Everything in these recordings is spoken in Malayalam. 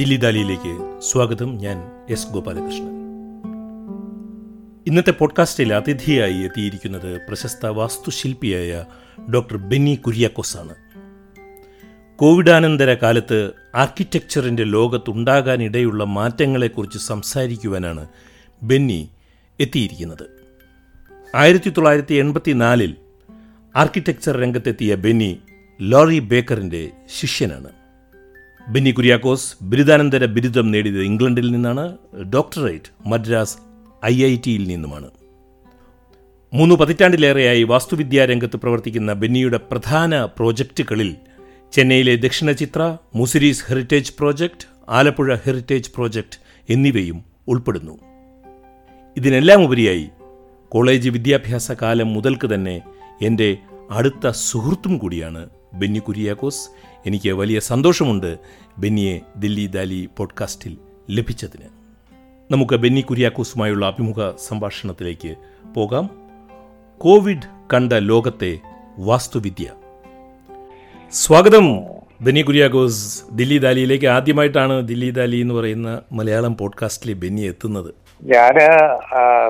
ദില്ലി ദാലിയിലേക്ക് സ്വാഗതം. ഞാൻ എസ് ഗോപാലകൃഷ്ണൻ. ഇന്നത്തെ പോഡ്കാസ്റ്റിൽ അതിഥിയായി എത്തിയിരിക്കുന്നത് പ്രശസ്ത വാസ്തുശില്പിയായ ഡോക്ടർ ബെന്നി കുര്യാക്കോസാണ്. കോവിഡാനന്തര കാലത്ത് ആർക്കിടെക്ചറിന്റെ ലോകത്തുണ്ടാകാനിടയുള്ള മാറ്റങ്ങളെക്കുറിച്ച് സംസാരിക്കുവാനാണ് ബെന്നി എത്തിയിരിക്കുന്നത്. ആയിരത്തി തൊള്ളായിരത്തി എൺപത്തി നാലിൽ ആർക്കിടെക്ചർ രംഗത്തെത്തിയ ബെന്നി ലോറി ബേക്കറിന്റെ ശിഷ്യനാണ്. ബെന്നി കുര്യാക്കോസ് ബിരുദാനന്തര ബിരുദം നേടിയത് ഇംഗ്ലണ്ടിൽ നിന്നാണ്. ഡോക്ടറേറ്റ് മദ്രാസ് ഐ ഐ ടിയിൽ നിന്നുമാണ്. മൂന്ന് പതിറ്റാണ്ടിലേറെയായി വാസ്തുവിദ്യാ രംഗത്ത് പ്രവർത്തിക്കുന്ന ബെന്നിയുടെ പ്രധാന പ്രോജക്റ്റുകളിൽ ചെന്നൈയിലെ Dakshina Chitra Muziris heritage project Alappuzha heritage project എന്നിവയും ഉൾപ്പെടുന്നു. ഇതിനെല്ലാം ഉപരിയായി കോളേജ് വിദ്യാഭ്യാസ കാലം മുതൽക്ക് തന്നെ എന്റെ അടുത്ത സുഹൃത്തും കൂടിയാണ് ബെന്നി കുര്യാക്കോസ്. എനിക്ക് വലിയ സന്തോഷമുണ്ട് ബെന്നിയെ ദില്ലി ദാലി പോഡ്കാസ്റ്റിൽ ലഭിച്ചതിന്. നമുക്ക് ബെന്നി കുര്യാക്കോസുമായുള്ള അഭിമുഖ സംഭാഷണത്തിലേക്ക് പോകാം. കോവിഡ് കണ്ട ലോകത്തെ വാസ്തുവിദ്യ. സ്വാഗതം ബെന്നി കുര്യാക്കോസ്. ദില്ലി ദാലിയിലേക്ക് ആദ്യമായിട്ടാണ് ദില്ലി ദാലി എന്ന് പറയുന്ന മലയാളം പോഡ്കാസ്റ്റിൽ ബെന്നി എത്തുന്നത്. ഞാൻ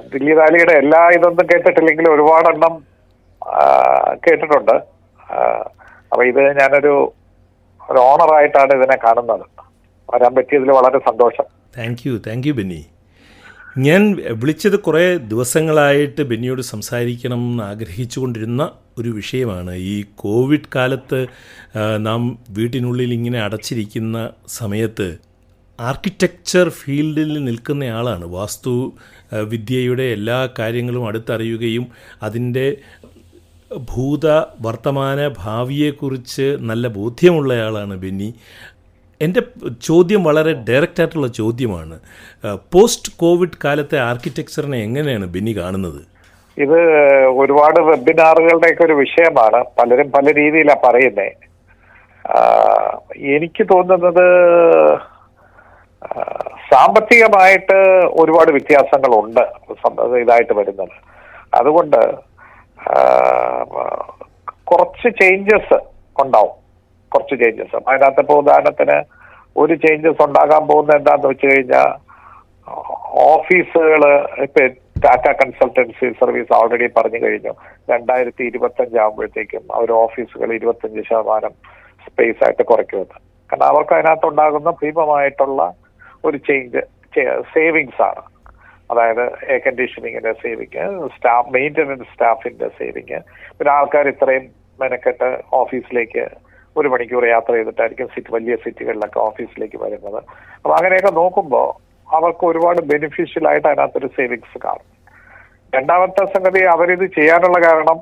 ദില്ലി ദാലിയുടെ എല്ലാ ഇതൊന്നും കേട്ടിട്ടില്ലെങ്കിലും ഒരുപാടെണ്ണം കേട്ടിട്ടുണ്ട്. അപ്പൊ ഇത് ഞാനൊരു ഒരു ഓണറായിട്ടാണ് ഇതിനെ കാണുന്നത്. വരാൻ പറ്റിയതിൽ വളരെ സന്തോഷം. Thank you thank you Benny. ഞാൻ വിളിച്ചത് കുറേ ദിവസങ്ങളായിട്ട് ബെന്നിയോട് സംസാരിക്കണം എന്ന് ആഗ്രഹിച്ചുകൊണ്ടിരുന്ന ഒരു വിഷയമാണ്. ഈ കോവിഡ് കാലത്ത് നാം വീട്ടിനുള്ളിൽ ഇങ്ങനെ അടച്ചിരിക്കുന്ന സമയത്ത് ആർക്കിടെക്ചർ ഫീൽഡിൽ നിൽക്കുന്നയാളാണ് വാസ്തു വിദ്യയുടെ എല്ലാ കാര്യങ്ങളും അടുത്തറിയുകയും അതിന്റെ ഭൂത വർത്തമാന ഭാവിയെക്കുറിച്ച് നല്ല ബോധ്യമുള്ളയാളാണ് ബെന്നി. എന്റെ ചോദ്യം വളരെ ഡയറക്റ്റ് ആയിട്ടുള്ള ചോദ്യമാണ്. പോസ്റ്റ് കോവിഡ് കാലത്തെ ആർക്കിടെക്ചറിനെ എങ്ങനെയാണ് ബെന്നി കാണുന്നത്? ഇത് ഒരുപാട് വെബിനാറുകളുടെയൊക്കെ ഒരു വിഷയമാണ്. പലരും പല രീതിയിലാണ് പറയുന്നത് എനിക്ക് തോന്നുന്നത് സാമ്പത്തികമായിട്ട് ഒരുപാട് വ്യത്യാസങ്ങളുണ്ട്. ഇതായിട്ട് വരുന്നത്. അതുകൊണ്ട് കുറച്ച് ചേഞ്ചസ് ഉണ്ടാവും. കുറച്ച് ചേഞ്ചസ് അപ്പൊ അതിനകത്ത് ഇപ്പോൾ ഉദാഹരണത്തിന് ഒരു ചേഞ്ചസ് ഉണ്ടാകാൻ പോകുന്ന എന്താന്ന് വെച്ച് കഴിഞ്ഞാൽ ഓഫീസുകൾ ഇപ്പൊ ടാറ്റ കൺസൾട്ടൻസി സർവീസ് ഓൾറെഡി പറഞ്ഞു കഴിഞ്ഞു. രണ്ടായിരത്തി ഇരുപത്തി അഞ്ചാകുമ്പോഴത്തേക്കും അവർ ഓഫീസുകൾ ഇരുപത്തഞ്ച് ശതമാനം സ്പേസ് ആയിട്ട് കുറയ്ക്കുന്നത് കാരണം അവർക്ക് അതിനകത്ത് ഉണ്ടാകുന്ന ഭീമമായിട്ടുള്ള ഒരു ചേഞ്ച് സേവിങ്സ് ആണ്. അതായത് എയർ കണ്ടീഷനിങ്ങിന്റെ സേവിങ് സ്റ്റാഫ് മെയിന്റനൻസ് സ്റ്റാഫിന്റെ സേവിങ് പിന്നെ ആൾക്കാർ ഇത്രയും മെനക്കെട്ട് ഓഫീസിലേക്ക് ഒരു മണിക്കൂർ യാത്ര ചെയ്തിട്ടായിരിക്കും സിറ്റി വലിയ സിറ്റികളിലൊക്കെ ഓഫീസിലേക്ക് വരുന്നത്. അപ്പൊ അങ്ങനെയൊക്കെ നോക്കുമ്പോൾ അവർക്ക് ഒരുപാട് ബെനിഫിഷ്യൽ ആയിട്ട് അതിനകത്തൊരു സേവിങ്സ് കാണും. രണ്ടാമത്തെ സംഗതി അവരിത് ചെയ്യാനുള്ള കാരണം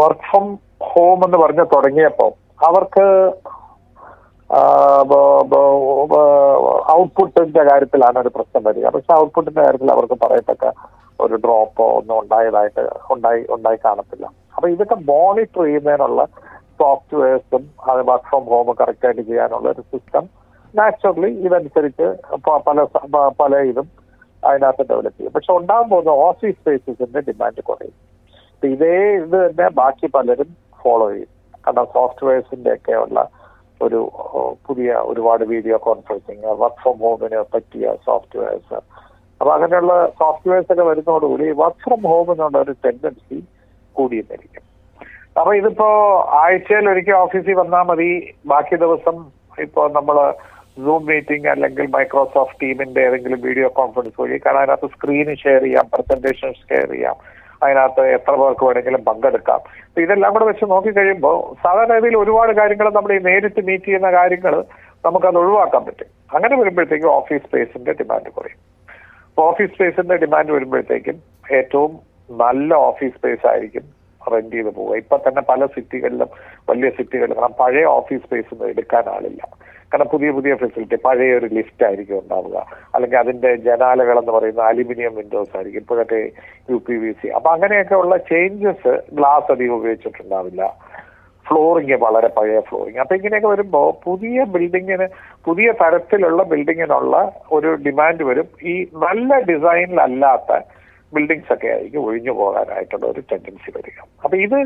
വർക്ക് ഫ്രം ഹോം എന്ന് പറഞ്ഞ് തുടങ്ങിയപ്പോൾ അവർക്ക് ഔട്ട്പുട്ടിന്റെ കാര്യത്തിലാണ് ഒരു പ്രശ്നം വരിക. പക്ഷെ ഔട്ട്പുട്ടിന്റെ കാര്യത്തിൽ അവർക്ക് പറയത്തക്ക ഒരു ഡ്രോപ്പോ ഒന്നും ഉണ്ടായതായിട്ട് ഉണ്ടായി ഉണ്ടായി കാണത്തില്ല. അപ്പൊ ഇതൊക്കെ മോണിറ്റർ ചെയ്യുന്നതിനുള്ള സോഫ്റ്റ്വെയർസും അത് വർക്ക് ഫ്രം ഹോം കറക്റ്റ് ആയിട്ട് ചെയ്യാനുള്ള ഒരു സിസ്റ്റം നാച്ചുറലി ഇതനുസരിച്ച് പല പല ഇതും അതിനകത്ത് ഡെവലപ്പ് ചെയ്യും. പക്ഷെ ഉണ്ടാകാൻ പോകുന്ന ഓഫീസ് സ്പേസസിന്റെ ഡിമാൻഡ് കുറയും. ഇതേ ഇത് തന്നെ ബാക്കി പലരും ഫോളോ ചെയ്യും. കാരണം സോഫ്റ്റ്വെയർസിന്റെ ഒക്കെ ഉള്ള ഒരു പുതിയ ഒരുപാട് വീഡിയോ കോൺഫറൻസിങ് വർക്ക് ഫ്രം ഹോമിന് പറ്റിയ സോഫ്റ്റ്വെയർസ് അപ്പൊ അങ്ങനെയുള്ള സോഫ്റ്റ്വെയർസ് ഒക്കെ വരുന്നതോടുകൂടി വർക്ക് ഫ്രം ഹോം എന്നുള്ള ഒരു ടെൻഡൻസി കൂടിയെന്നിരിക്കും. അപ്പൊ ഇതിപ്പോ ആഴ്ചയിൽ ഒരിക്കൽ ഓഫീസിൽ വന്നാൽ മതി. ബാക്കി ദിവസം ഇപ്പോ നമ്മൾ സൂം മീറ്റിംഗ് അല്ലെങ്കിൽ മൈക്രോസോഫ്റ്റ് ടീമിന്റെ ഏതെങ്കിലും വീഡിയോ കോൺഫറൻസ് വഴി കാരണം അതിനകത്ത് സ്ക്രീൻ ഷെയർ ചെയ്യാം പ്രസന്റേഷൻ ഷെയർ ചെയ്യാം. അതിനകത്ത് എത്ര പേർക്ക് വേണമെങ്കിലും പങ്കെടുക്കാം. ഇതെല്ലാം കൂടെ വെച്ച് നോക്കിക്കഴിയുമ്പോൾ സാധാരണ രീതിയിൽ ഒരുപാട് കാര്യങ്ങൾ നമ്മൾ ഈ നേരിട്ട് മീറ്റ് ചെയ്യുന്ന കാര്യങ്ങൾ നമുക്കത് ഒഴിവാക്കാൻ പറ്റും. അങ്ങനെ വരുമ്പോഴത്തേക്കും ഓഫീസ് സ്പേസിന്റെ ഡിമാൻഡ് കുറയും. ഓഫീസ് സ്പേസിന്റെ ഡിമാൻഡ് വരുമ്പോഴത്തേക്കും ഏറ്റവും നല്ല ഓഫീസ് സ്പേസ് ആയിരിക്കും റെന്റ് ചെയ്ത് പോവുക. ഇപ്പൊ തന്നെ പല സിറ്റികളിലും വലിയ സിറ്റികളിലും കാരണം പഴയ ഓഫീസ് സ്പേസ് ഒന്നും എടുക്കാൻ കാരണം പുതിയ പുതിയ ഫെസിലിറ്റി പഴയ ഒരു ലിഫ്റ്റ് ആയിരിക്കും ഉണ്ടാവുക. അല്ലെങ്കിൽ അതിന്റെ ജനാലകൾ എന്ന് പറയുന്ന അലുമിനിയം വിൻഡോസ് ആയിരിക്കും ഇപ്പോഴത്തെ യു പി വി സി അപ്പൊ അങ്ങനെയൊക്കെ ഉള്ള ചേഞ്ചസ് ഗ്ലാസ് അധികം ഉപയോഗിച്ചിട്ടുണ്ടാവില്ല. ഫ്ലോറിങ് വളരെ പഴയ ഫ്ലോറിങ് അപ്പൊ ഇങ്ങനെയൊക്കെ വരുമ്പോൾ പുതിയ ബിൽഡിങ്ങിന് പുതിയ തരത്തിലുള്ള ബിൽഡിങ്ങിനുള്ള ഒരു ഡിമാൻഡ് വരും. ഈ നല്ല ഡിസൈനിലല്ലാത്ത ബിൽഡിങ്സ് ഒക്കെ ആയിരിക്കും ഒഴിഞ്ഞു പോകാനായിട്ടുള്ള ഒരു ടെൻഡൻസി വരിക. അപ്പൊ ഇത്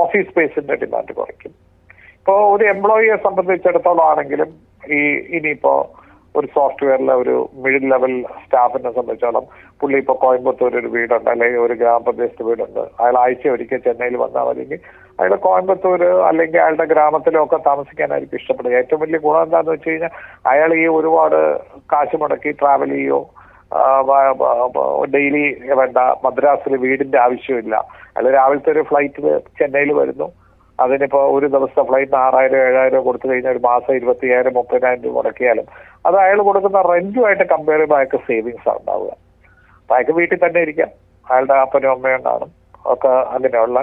ഓഫീസ് സ്പേസിന്റെ ഡിമാൻഡ് കുറയ്ക്കും. ഇപ്പോൾ ഒരു എംപ്ലോയിയെ സംബന്ധിച്ചിടത്തോളം ആണെങ്കിലും ഈ ഇനിയിപ്പോ ഒരു സോഫ്റ്റ്വെയറിലെ ഒരു മിഡിൽ ലെവൽ സ്റ്റാഫിനെ സംബന്ധിച്ചോളം പുള്ളി ഇപ്പൊ കോയമ്പത്തൂർ ഒരു വീടുണ്ട് അല്ലെങ്കിൽ ഒരു ഗ്രാമപ്രദേശത്ത് വീടുണ്ട്. അയാൾ ആഴ്ച ഒരിക്കൽ ചെന്നൈയിൽ വന്നാൽ മതിയെങ്കിൽ അയാൾ കോയമ്പത്തൂർ അല്ലെങ്കിൽ അയാളുടെ ഗ്രാമത്തിലോ ഒക്കെ താമസിക്കാനായിരിക്കും ഇഷ്ടപ്പെടുക. ഏറ്റവും വലിയ ഗുണം എന്താണെന്ന് വെച്ച് കഴിഞ്ഞാൽ അയാൾ ഈ ഒരുപാട് കാശ് മുടക്കി ട്രാവൽ ചെയ്യോ ഡെയിലി വേണ്ട മദ്രാസിൽ വീടിന്റെ ആവശ്യമില്ല. അയാൾ രാവിലത്തെ ഒരു ഫ്ലൈറ്റിൽ ചെന്നൈയിൽ വരുന്നു. അതിനിപ്പോ ഒരു ദിവസത്തെ ഫ്ലൈറ്റിന് ആറായിരം ഏഴായിരം കൊടുത്തു കഴിഞ്ഞാൽ ഒരു മാസം ഇരുപത്തിയായിരം മുപ്പതിനായിരം രൂപ മുടക്കിയാലും അത് അയാൾ കൊടുക്കുന്ന റെന്റുമായിട്ട് കമ്പയർ ചെയ്യുമ്പോൾ അയാൾക്ക് സേവിങ്സ് ആണ് ഉണ്ടാവുക. അയാൾക്ക് വീട്ടിൽ തന്നെ ഇരിക്കാം. അയാളുടെ അപ്പനും അമ്മയും കാണും. ഒക്കെ അങ്ങനെയുള്ള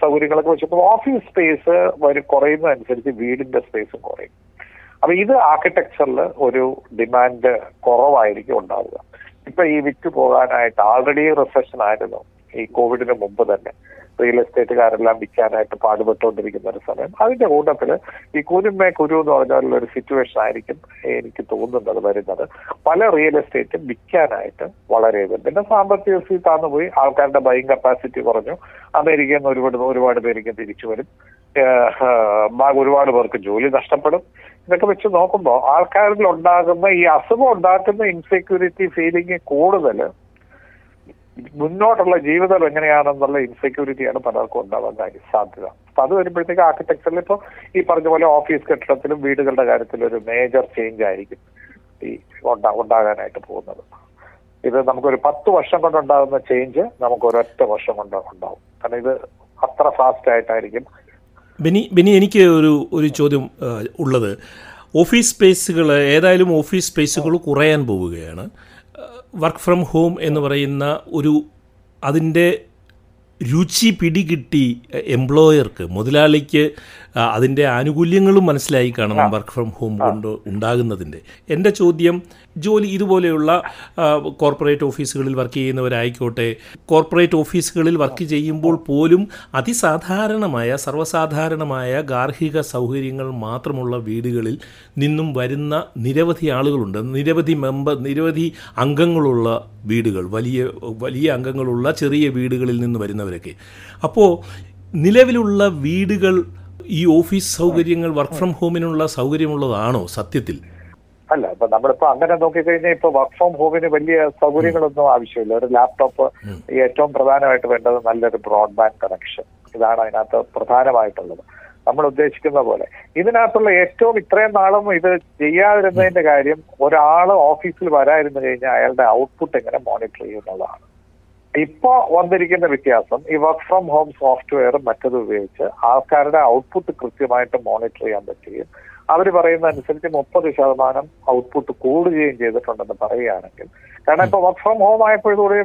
സൗകര്യങ്ങളൊക്കെ വെച്ചപ്പോൾ ഓഫീസ് സ്പേസ് കുറയുന്നതനുസരിച്ച് വീടിന്റെ സ്പേസും കുറയും. അപ്പൊ ഇത് ആർക്കിടെക്ചറിൽ ഒരു ഡിമാൻഡ് കുറവായിരിക്കും ഉണ്ടാവുക. ഇപ്പൊ ഈ വിറ്റ് പോകാനായിട്ട് ആൾറെഡി റിസഷൻ ആയിരുന്നു. ഈ കോവിഡിന് മുമ്പ് തന്നെ റിയൽ എസ്റ്റേറ്റുകാരെല്ലാം വിൽക്കാനായിട്ട് പാടുപെട്ടുകൊണ്ടിരിക്കുന്ന ഒരു സമയം. അതിന്റെ കൂട്ടത്തിൽ ഈ കുരുമേ കുരു എന്ന് പറഞ്ഞാലുള്ള ഒരു സിറ്റുവേഷൻ ആയിരിക്കും എനിക്ക് തോന്നുന്നത് വരുന്നത്. പല റിയൽ എസ്റ്റേറ്റും വിൽക്കാനായിട്ട് വളരെ ഇത് പിന്നെ സാമ്പത്തിക സ്ഥിതി താന്നു പോയി ആൾക്കാരുടെ ബൈങ് കപ്പാസിറ്റി കുറഞ്ഞു. അമേരിക്കയിൽ നിന്ന് ഒരുപാട് ഒരുപാട് പേർക്ക് തിരിച്ചു വരും. ഒരുപാട് പേർക്ക് ജോലി നഷ്ടപ്പെടും. ഇതൊക്കെ വെച്ച് നോക്കുമ്പോൾ ആൾക്കാരിൽ ഉണ്ടാകുന്ന ഈ അസുഖം ഉണ്ടാക്കുന്ന ഇൻസെക്യൂരിറ്റി ഫീലിംഗ് കൂടുതൽ മുന്നോട്ടുള്ള ജീവിതം എങ്ങനെയാണെന്നുള്ള ഇൻസെക്യൂരിറ്റിയാണ് പലർക്കും ഉണ്ടാവാൻ സാധ്യത. അപ്പൊ അത് വരുമ്പോഴത്തേക്ക് ആർക്കിടെക്ചറിൽ ഇപ്പോൾ ഈ പറഞ്ഞ പോലെ ഓഫീസ് കെട്ടിടത്തിലും വീടുകളുടെ കാര്യത്തിലും ഒരു മേജർ ചേഞ്ച് ആയിരിക്കും ഈ ഉണ്ടാകാനായിട്ട് പോകുന്നത്. ഇത് നമുക്കൊരു പത്ത് വർഷം കൊണ്ടുണ്ടാകുന്ന ചേഞ്ച് നമുക്ക് ഒരൊറ്റ വർഷം കൊണ്ട് ഉണ്ടാവും. കാരണം ഇത് അത്ര ഫാസ്റ്റ് ആയിട്ടായിരിക്കും. ബിനി ബിനി എനിക്ക് ഒരു ഒരു ചോദ്യം ഉള്ളത്. ഓഫീസ് സ്പേസുകൾ ഏതായാലും ഓഫീസ് സ്പേസുകൾ കുറയാൻ പോവുകയാണ്. വർക്ക് ഫ്രം ഹോം എന്ന് പറയുന്ന ഒരു അതിന്റെ രുചി പിടികിട്ടി എംപ്ലോയർക്ക് മുതലാളിക്ക് അതിന്റെ ആനുകൂല്യങ്ങളും മനസ്സിലായി കാണണം വർക്ക് ഫ്രം ഹോം കൊണ്ട് ഉണ്ടാകുന്നതിന്റെ. എന്റെ ചോദ്യം ജോലി ഇതുപോലെയുള്ള കോർപ്പറേറ്റ് ഓഫീസുകളിൽ വർക്ക് ചെയ്യുന്നവരായിക്കോട്ടെ കോർപ്പറേറ്റ് ഓഫീസുകളിൽ വർക്ക് ചെയ്യുമ്പോൾ പോലും അതിസാധാരണമായ സർവസാധാരണമായ ഗാർഹിക സൗകര്യങ്ങൾ മാത്രമുള്ള വീടുകളിൽ നിന്നും വരുന്ന നിരവധി ആളുകളുണ്ട്. നിരവധി മെമ്പർ നിരവധി അംഗങ്ങളുള്ള വീടുകൾ വലിയ വലിയ അംഗങ്ങളുള്ള ചെറിയ വീടുകളിൽ നിന്ന് വരുന്നവരൊക്കെ. അപ്പോൾ നിലവിലുള്ള വീടുകൾ ഈ ഓഫീസ് സൗകര്യങ്ങൾ വർക്ക് ഫ്രം ഹോമിനുള്ള സൗകര്യമുള്ളതാണോ സത്യത്തിൽ? അല്ല ഇപ്പൊ നമ്മളിപ്പോ അങ്ങനെ നോക്കിക്കഴിഞ്ഞാൽ ഇപ്പൊ വർക്ക് ഫ്രം ഹോമിന് വലിയ സൗകര്യങ്ങളൊന്നും ആവശ്യമില്ല. ഒരു ലാപ്ടോപ്പ് ഏറ്റവും പ്രധാനമായിട്ട് വേണ്ടത് നല്ലൊരു ബ്രോഡ്ബാൻഡ് കണക്ഷൻ ഇതാണ് അതിനകത്ത് പ്രധാനമായിട്ടുള്ളത്. നമ്മൾ ഉദ്ദേശിക്കുന്ന പോലെ. ഇതിനകത്തുള്ള ഏറ്റവും ഇത്രയും നാളും ഇത് ചെയ്യാതിരുന്നതിന്റെ കാര്യം ഒരാൾ ഓഫീസിൽ വരാതിരുന്നു കഴിഞ്ഞാൽ അയാളുടെ ഔട്ട്പുട്ട് എങ്ങനെ മോണിറ്റർ ചെയ്യുന്നതാണ് ഇപ്പോ വന്നിരിക്കുന്ന വ്യത്യാസം ഈ വർക്ക് ഫ്രം ഹോം സോഫ്റ്റ്വെയറും മറ്റതും ഉപയോഗിച്ച് ആൾക്കാരുടെ ഔട്ട്പുട്ട് കൃത്യമായിട്ട് മോണിറ്റർ ചെയ്യാൻ പറ്റുകയും അവർ പറയുന്ന അനുസരിച്ച് മുപ്പത് ശതമാനം ഔട്ട്പുട്ട് കൂടുകയും ചെയ്തിട്ടുണ്ടെന്ന് പറയുകയാണെങ്കിൽ കാരണം ഇപ്പൊ വർക്ക് ഫ്രം ഹോം ആയപ്പോഴൂടെ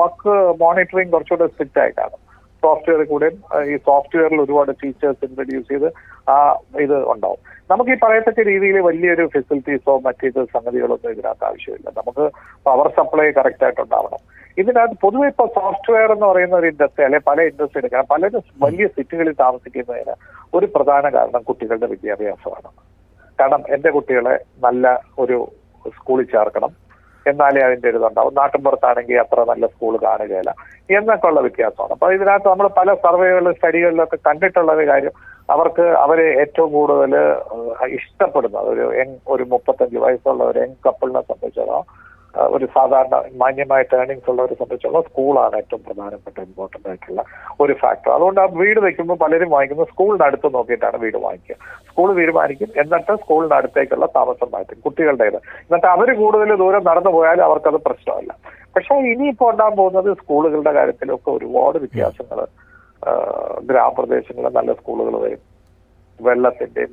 വർക്ക് മോണിറ്ററിങ് കുറച്ചുകൂടെ സ്ട്രിക്റ്റ് ആയിട്ടാണ്. സോഫ്റ്റ്വെയർ കൂടെ ഈ സോഫ്റ്റ്വെയറിൽ ഒരുപാട് ഫീച്ചേഴ്സ് ഇൻട്രൊഡ്യൂസ് ചെയ്ത് ആ ഇത് ഉണ്ടാവും. നമുക്ക് ഈ പറയത്തക്ക രീതിയിൽ വലിയൊരു ഫെസിലിറ്റീസോ മറ്റേത് സംഗതികളൊന്നും ഇതിനകത്ത് ആവശ്യമില്ല. നമുക്ക് പവർ സപ്ലൈ കറക്റ്റ് ആയിട്ട് ഉണ്ടാവണം. ഇതിനകത്ത് പൊതുവെ ഇപ്പൊ സോഫ്റ്റ്വെയർ എന്ന് പറയുന്ന ഒരു ഇൻഡസ്ട്രി അല്ലെ പല ഇൻഡസ്ട്രി എടുക്കാൻ പലരും വലിയ സിറ്റികളിൽ താമസിക്കുന്നതിന് ഒരു പ്രധാന കാരണം കുട്ടികളുടെ വിദ്യാഭ്യാസമാണ്. കാരണം എന്റെ കുട്ടികളെ നല്ല ഒരു സ്കൂളിൽ ചേർക്കണം. എന്നാലേ അതിന്റെ ഒരു ഇതുണ്ടാവും. നാട്ടിൻപുറത്താണെങ്കിൽ അത്ര നല്ല സ്കൂൾ കാണുകയില്ല. എന്നൊക്കെ ഉള്ള വ്യത്യാസമാണ്. അപ്പൊ ഇതിനകത്ത് നമ്മൾ പല സർവേകളിലും സ്റ്റഡികളിലൊക്കെ കണ്ടിട്ടുള്ള ഒരു കാര്യം അവർക്ക് അവരെ ഏറ്റവും കൂടുതൽ ഇഷ്ടപ്പെടുന്ന ഒരു യങ് ഒരു മുപ്പത്തഞ്ച് വയസ്സുള്ള ഒരു യങ് കപ്പിളിനെ സംബന്ധിച്ചോളം ഒരു സാധാരണ മാന്യമായ ടേണിങ്സ് ഉള്ളവരെ സംബന്ധിച്ചോളം സ്കൂളാണ് ഏറ്റവും പ്രധാനപ്പെട്ട ഇമ്പോർട്ടന്റ് ആയിട്ടുള്ള ഒരു ഫാക്ടർ അതുകൊണ്ട് ആ വീട് വെക്കുമ്പോൾ പലരും വാങ്ങിക്കുന്നത് സ്കൂളിന് അടുത്ത് നോക്കിയിട്ടാണ് വീട് വാങ്ങിക്കുക. സ്കൂൾ തീരുമാനിക്കും. എന്നിട്ട് സ്കൂളിന് അടുത്തേക്കുള്ള താമസം മാറ്റും കുട്ടികളുടേത്. എന്നിട്ട് അവർ കൂടുതൽ ദൂരം നടന്നു പോയാലും അവർക്കത് പ്രശ്നമല്ല. പക്ഷെ ഇനിയിപ്പോൾ ഉണ്ടാകാൻ പോകുന്നത് സ്കൂളുകളുടെ കാര്യത്തിലൊക്കെ ഒരുപാട് വ്യത്യാസങ്ങൾ ഗ്രാമപ്രദേശങ്ങളിൽ നല്ല സ്കൂളുകൾ വരും. വെള്ളത്തിന്റെയും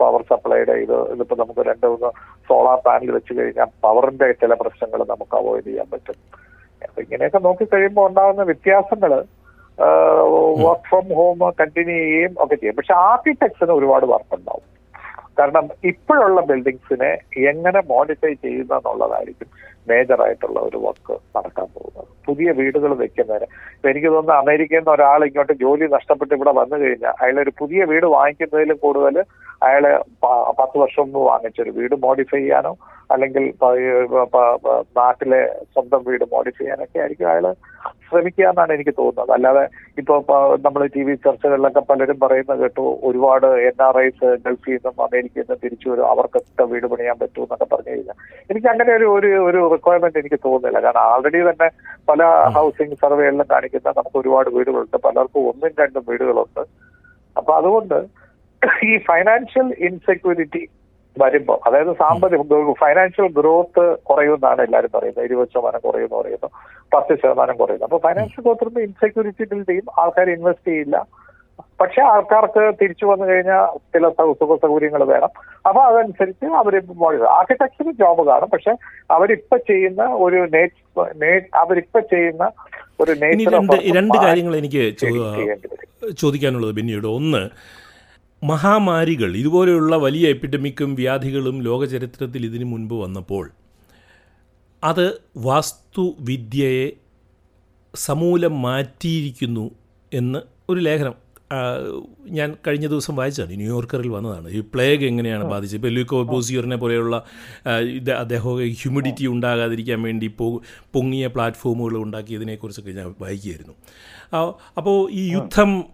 പവർ സപ്ലൈയുടെ ഇത് ഇതിപ്പോ നമുക്ക് രണ്ട് മൂന്ന് സോളാർ പാനൽ വെച്ച് കഴിഞ്ഞാൽ പവറിന്റെ ചില പ്രശ്നങ്ങൾ നമുക്ക് അവോയ്ഡ് ചെയ്യാൻ പറ്റും. അപ്പൊ ഇങ്ങനെയൊക്കെ നോക്കിക്കഴിയുമ്പോൾ ഉണ്ടാകുന്ന വ്യത്യാസങ്ങൾ വർക്ക് ഫ്രം ഹോം കണ്ടിന്യൂ ചെയ്യുകയും ഒക്കെ ചെയ്യും. പക്ഷെ ആർക്കിടെക്ട്സിന് ഒരുപാട് വർക്ക് ഉണ്ടാവും. കാരണം ഇപ്പോഴുള്ള ബിൽഡിങ്സിനെ എങ്ങനെ മോഡിഫൈ ചെയ്യുന്ന എന്നുള്ളതായിരിക്കും മേജർ ആയിട്ടുള്ള ഒരു വർക്ക് നടക്കാൻ പോകുന്നത്. പുതിയ വീടുകൾ വെക്കുന്നതിന് ഇപ്പൊ എനിക്ക് തോന്നുന്നു അമേരിക്കയിൽ നിന്ന് ഒരാൾ ഇങ്ങോട്ട് ജോലി നഷ്ടപ്പെട്ട് ഇവിടെ വന്നു കഴിഞ്ഞാൽ അയാളൊരു പുതിയ വീട് വാങ്ങിക്കുന്നതിലും കൂടുതൽ അയാൾ പത്ത് വർഷം മുമ്പ് വാങ്ങിച്ചൊരു വീട് മോഡിഫൈ ചെയ്യാനോ അല്ലെങ്കിൽ നാട്ടിലെ സ്വന്തം വീട് മോഡിഫൈ ചെയ്യാനൊക്കെ ആയിരിക്കും അയാൾ ശ്രമിക്കുക എന്നാണ് എനിക്ക് തോന്നുന്നത്. അല്ലാതെ ഇപ്പൊ നമ്മൾ ടി വി ചർച്ചകളിലൊക്കെ പലരും പറയുന്നത് കേട്ടു ഒരുപാട് എൻ ആർ ഐസ് ഗൾഫിൽ നിന്നും അമേരിക്കയിൽ നിന്നും തിരിച്ചു വരും അവർക്കൊക്കെ വീട് പണിയാൻ പറ്റൂ എന്നൊക്കെ പറഞ്ഞു കഴിഞ്ഞാൽ എനിക്ക് അങ്ങനെ ഒരു ഒരു ഒരു റിക്വയർമെന്റ് എനിക്ക് തോന്നുന്നില്ല. കാരണം ആൾറെഡി തന്നെ പല ഹൗസിംഗ് സർവേകളിലും കാണിക്കുന്ന നമുക്ക് ഒരുപാട് വീടുകളുണ്ട്. പലർക്കും ഒന്നും രണ്ടും വീടുകളുണ്ട്. അപ്പൊ അതുകൊണ്ട് ഈ ഫൈനാൻഷ്യൽ ഇൻസെക്യൂരിറ്റി വരുമ്പോൾ അതായത് സാമ്പത്തിക ഫൈനാൻഷ്യൽ ഗ്രോത്ത് കുറയുമെന്നാണ് എല്ലാവരും പറയുന്നത്. ഇരുപത് ശതമാനം കുറയുമെന്ന് പറയുന്നു. പത്ത് ശതമാനം കുറയുന്നു. അപ്പൊ ഫൈനാൻഷ്യൽ ഗ്രോത്ത് ഇൻസെക്യൂരിറ്റി ബിൽഡ് ചെയ്യും ആൾക്കാർ ഇൻവെസ്റ്റ് ചെയ്യില്ല. പക്ഷെ ആൾക്കാർക്ക് തിരിച്ചു വന്നു കഴിഞ്ഞാൽ ചില സുഖ സൗകര്യങ്ങൾ വേണം. അപ്പൊ അതനുസരിച്ച് അവർ ആർക്കിടെക്ചറിന് ജോബ് കാണും. പക്ഷെ അവരിപ്പൊ ചെയ്യുന്ന ഒരു അവരിപ്പൊ ചെയ്യുന്ന ഒരു നേച്ചർ രണ്ട് രണ്ട് കാര്യങ്ങൾ എനിക്ക് ചോദിക്കാനുള്ളത് പിന്നീട് ഒന്ന് മഹാമാരികൾ ഇതുപോലെയുള്ള വലിയ എപ്പിഡമിക്കും വ്യാധികളും ലോകചരിത്രത്തിൽ ഇതിനു മുൻപ് വന്നപ്പോൾ അത് വാസ്തുവിദ്യയെ സമൂലം മാറ്റിയിരിക്കുന്നു എന്ന് ഒരു ലേഖനം ഞാൻ കഴിഞ്ഞ ദിവസം വായിച്ചതാണ്. ന്യൂയോർക്കറിൽ വന്നതാണ്. ഈ പ്ലേഗ് എങ്ങനെയാണ് ബാധിച്ചത്? ഇപ്പോൾ ലൂക്കോ ബോസിയറിനെ പോലെയുള്ള ഇത് അദ്ദേഹം ഹ്യൂമിഡിറ്റി ഉണ്ടാകാതിരിക്കാൻ വേണ്ടി പോ പൊങ്ങിയ പ്ലാറ്റ്ഫോമുകൾ ഉണ്ടാക്കിയതിനെക്കുറിച്ചൊക്കെ ഞാൻ വായിക്കുകയായിരുന്നു. അപ്പോൾ ഈ യുദ്ധം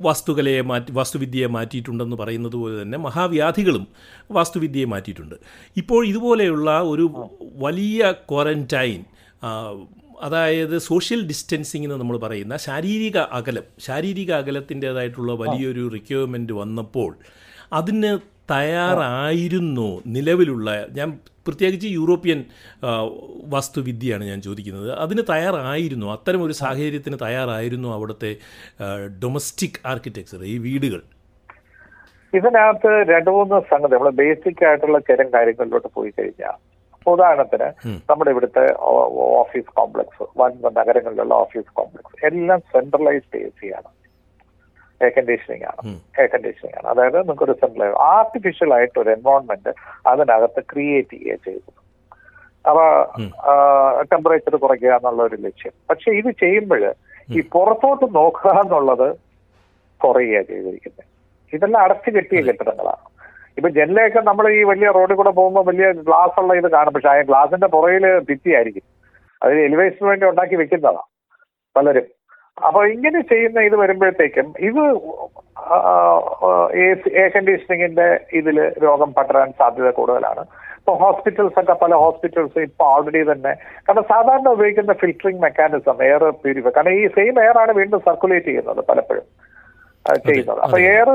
വാസ്തുകലയെ മാറ്റി വാസ്തുവിദ്യയെ മാറ്റിയിട്ടുണ്ടെന്ന് പറയുന്നത് പോലെ തന്നെ മഹാവ്യാധികളും വാസ്തുവിദ്യയെ മാറ്റിയിട്ടുണ്ട്. ഇപ്പോൾ ഇതുപോലെയുള്ള ഒരു വലിയ ക്വാറന്റൈൻ അതായത് സോഷ്യൽ ഡിസ്റ്റൻസിങ് എന്ന് നമ്മൾ പറയുന്ന ശാരീരിക അകലം ശാരീരിക അകലത്തിന്റേതായിട്ടുള്ള വലിയൊരു റിക്വയർമെന്റ് വന്നപ്പോൾ അതിന് തയ്യാറായിരുന്നു നിലവിലുള്ള ഞാൻ പ്രത്യേകിച്ച് യൂറോപ്യൻ വസ്തുവിദ്യയാണ് ഞാൻ ചോദിക്കുന്നത്. അതിന് തയ്യാറായിരുന്നു? അത്തരം ഒരു സാഹചര്യത്തിന് തയ്യാറായിരുന്നു അവിടുത്തെ ഡൊമസ്റ്റിക് ആർക്കിടെക്ചർ ഈ വീടുകൾ? ഇതിനകത്ത് രണ്ടു മൂന്ന് സംഗതി. നമ്മൾ ബേസിക് ആയിട്ടുള്ള ചില കാര്യങ്ങളിലോട്ട് പോയി കഴിഞ്ഞാൽ ഉദാഹരണത്തിന് നമ്മുടെ ഇവിടുത്തെ ഓഫീസ് കോംപ്ലക്സ് വൻ നഗരങ്ങളിലുള്ള ഓഫീസ് കോംപ്ലക്സ് എല്ലാം സെൻട്രലൈസ്ഡ് എ സി ആണ്. എയർ കണ്ടീഷനിങ് ആണ്. എയർ കണ്ടീഷനിങ് ആണ്. അതായത് നമുക്ക് ഒരു സെൻട്രൽ ആർട്ടിഫിഷ്യൽ ആയിട്ട് ഒരു എൻവയോൺമെന്റ് അതിനകത്ത് ക്രിയേറ്റ് ചെയ്യുക ചെയ്തു അപ്പൊ ടെമ്പറേച്ചർ കുറയ്ക്കുക എന്നുള്ള ഒരു ലക്ഷ്യം. പക്ഷെ ഇത് ചെയ്യുമ്പോൾ ഈ പുറത്തോട്ട് നോക്കുക എന്നുള്ളത് കുറയുക ചെയ്തിരിക്കുന്നത്. ഇതെല്ലാം അടച്ചു കെട്ടിയ കെട്ടിടങ്ങളാണ്. ഇപ്പൊ ജനലൊക്കെ നമ്മൾ ഈ വലിയ റോഡിൽ കൂടെ പോകുമ്പോൾ വലിയ ഗ്ലാസ് ഉള്ള ഇത് കാണും. പക്ഷെ ആ ഗ്ലാസിന്റെ പുറകിൽ ഭിത്തിയായിരിക്കും. അതിൽ എലിവേഷന് വേണ്ടി ഉണ്ടാക്കി വെക്കുന്നതാണ് പലരും. അപ്പൊ ഇങ്ങനെ ചെയ്യുന്ന ഇത് വരുമ്പോഴത്തേക്കും ഇത് എയർ കണ്ടീഷനിങ്ങിന്റെ ഇതിൽ രോഗം പടരാൻ സാധ്യത കൂടുതലാണ്. ഇപ്പൊ ഹോസ്പിറ്റൽസ് ഒക്കെ പല ഹോസ്പിറ്റൽസ് ഇപ്പൊ ഓൾറെഡി തന്നെ കാരണം സാധാരണ ഉപയോഗിക്കുന്ന ഫിൽറ്ററിംഗ് മെക്കാനിസം എയർ പ്യൂരിഫൈ കാരണം ഈ സെയിം എയർ ആണ് വീണ്ടും സർക്കുലേറ്റ് ചെയ്യുന്നത് പലപ്പോഴും. ചെയ്യുന്നത്. അപ്പൊ എയർ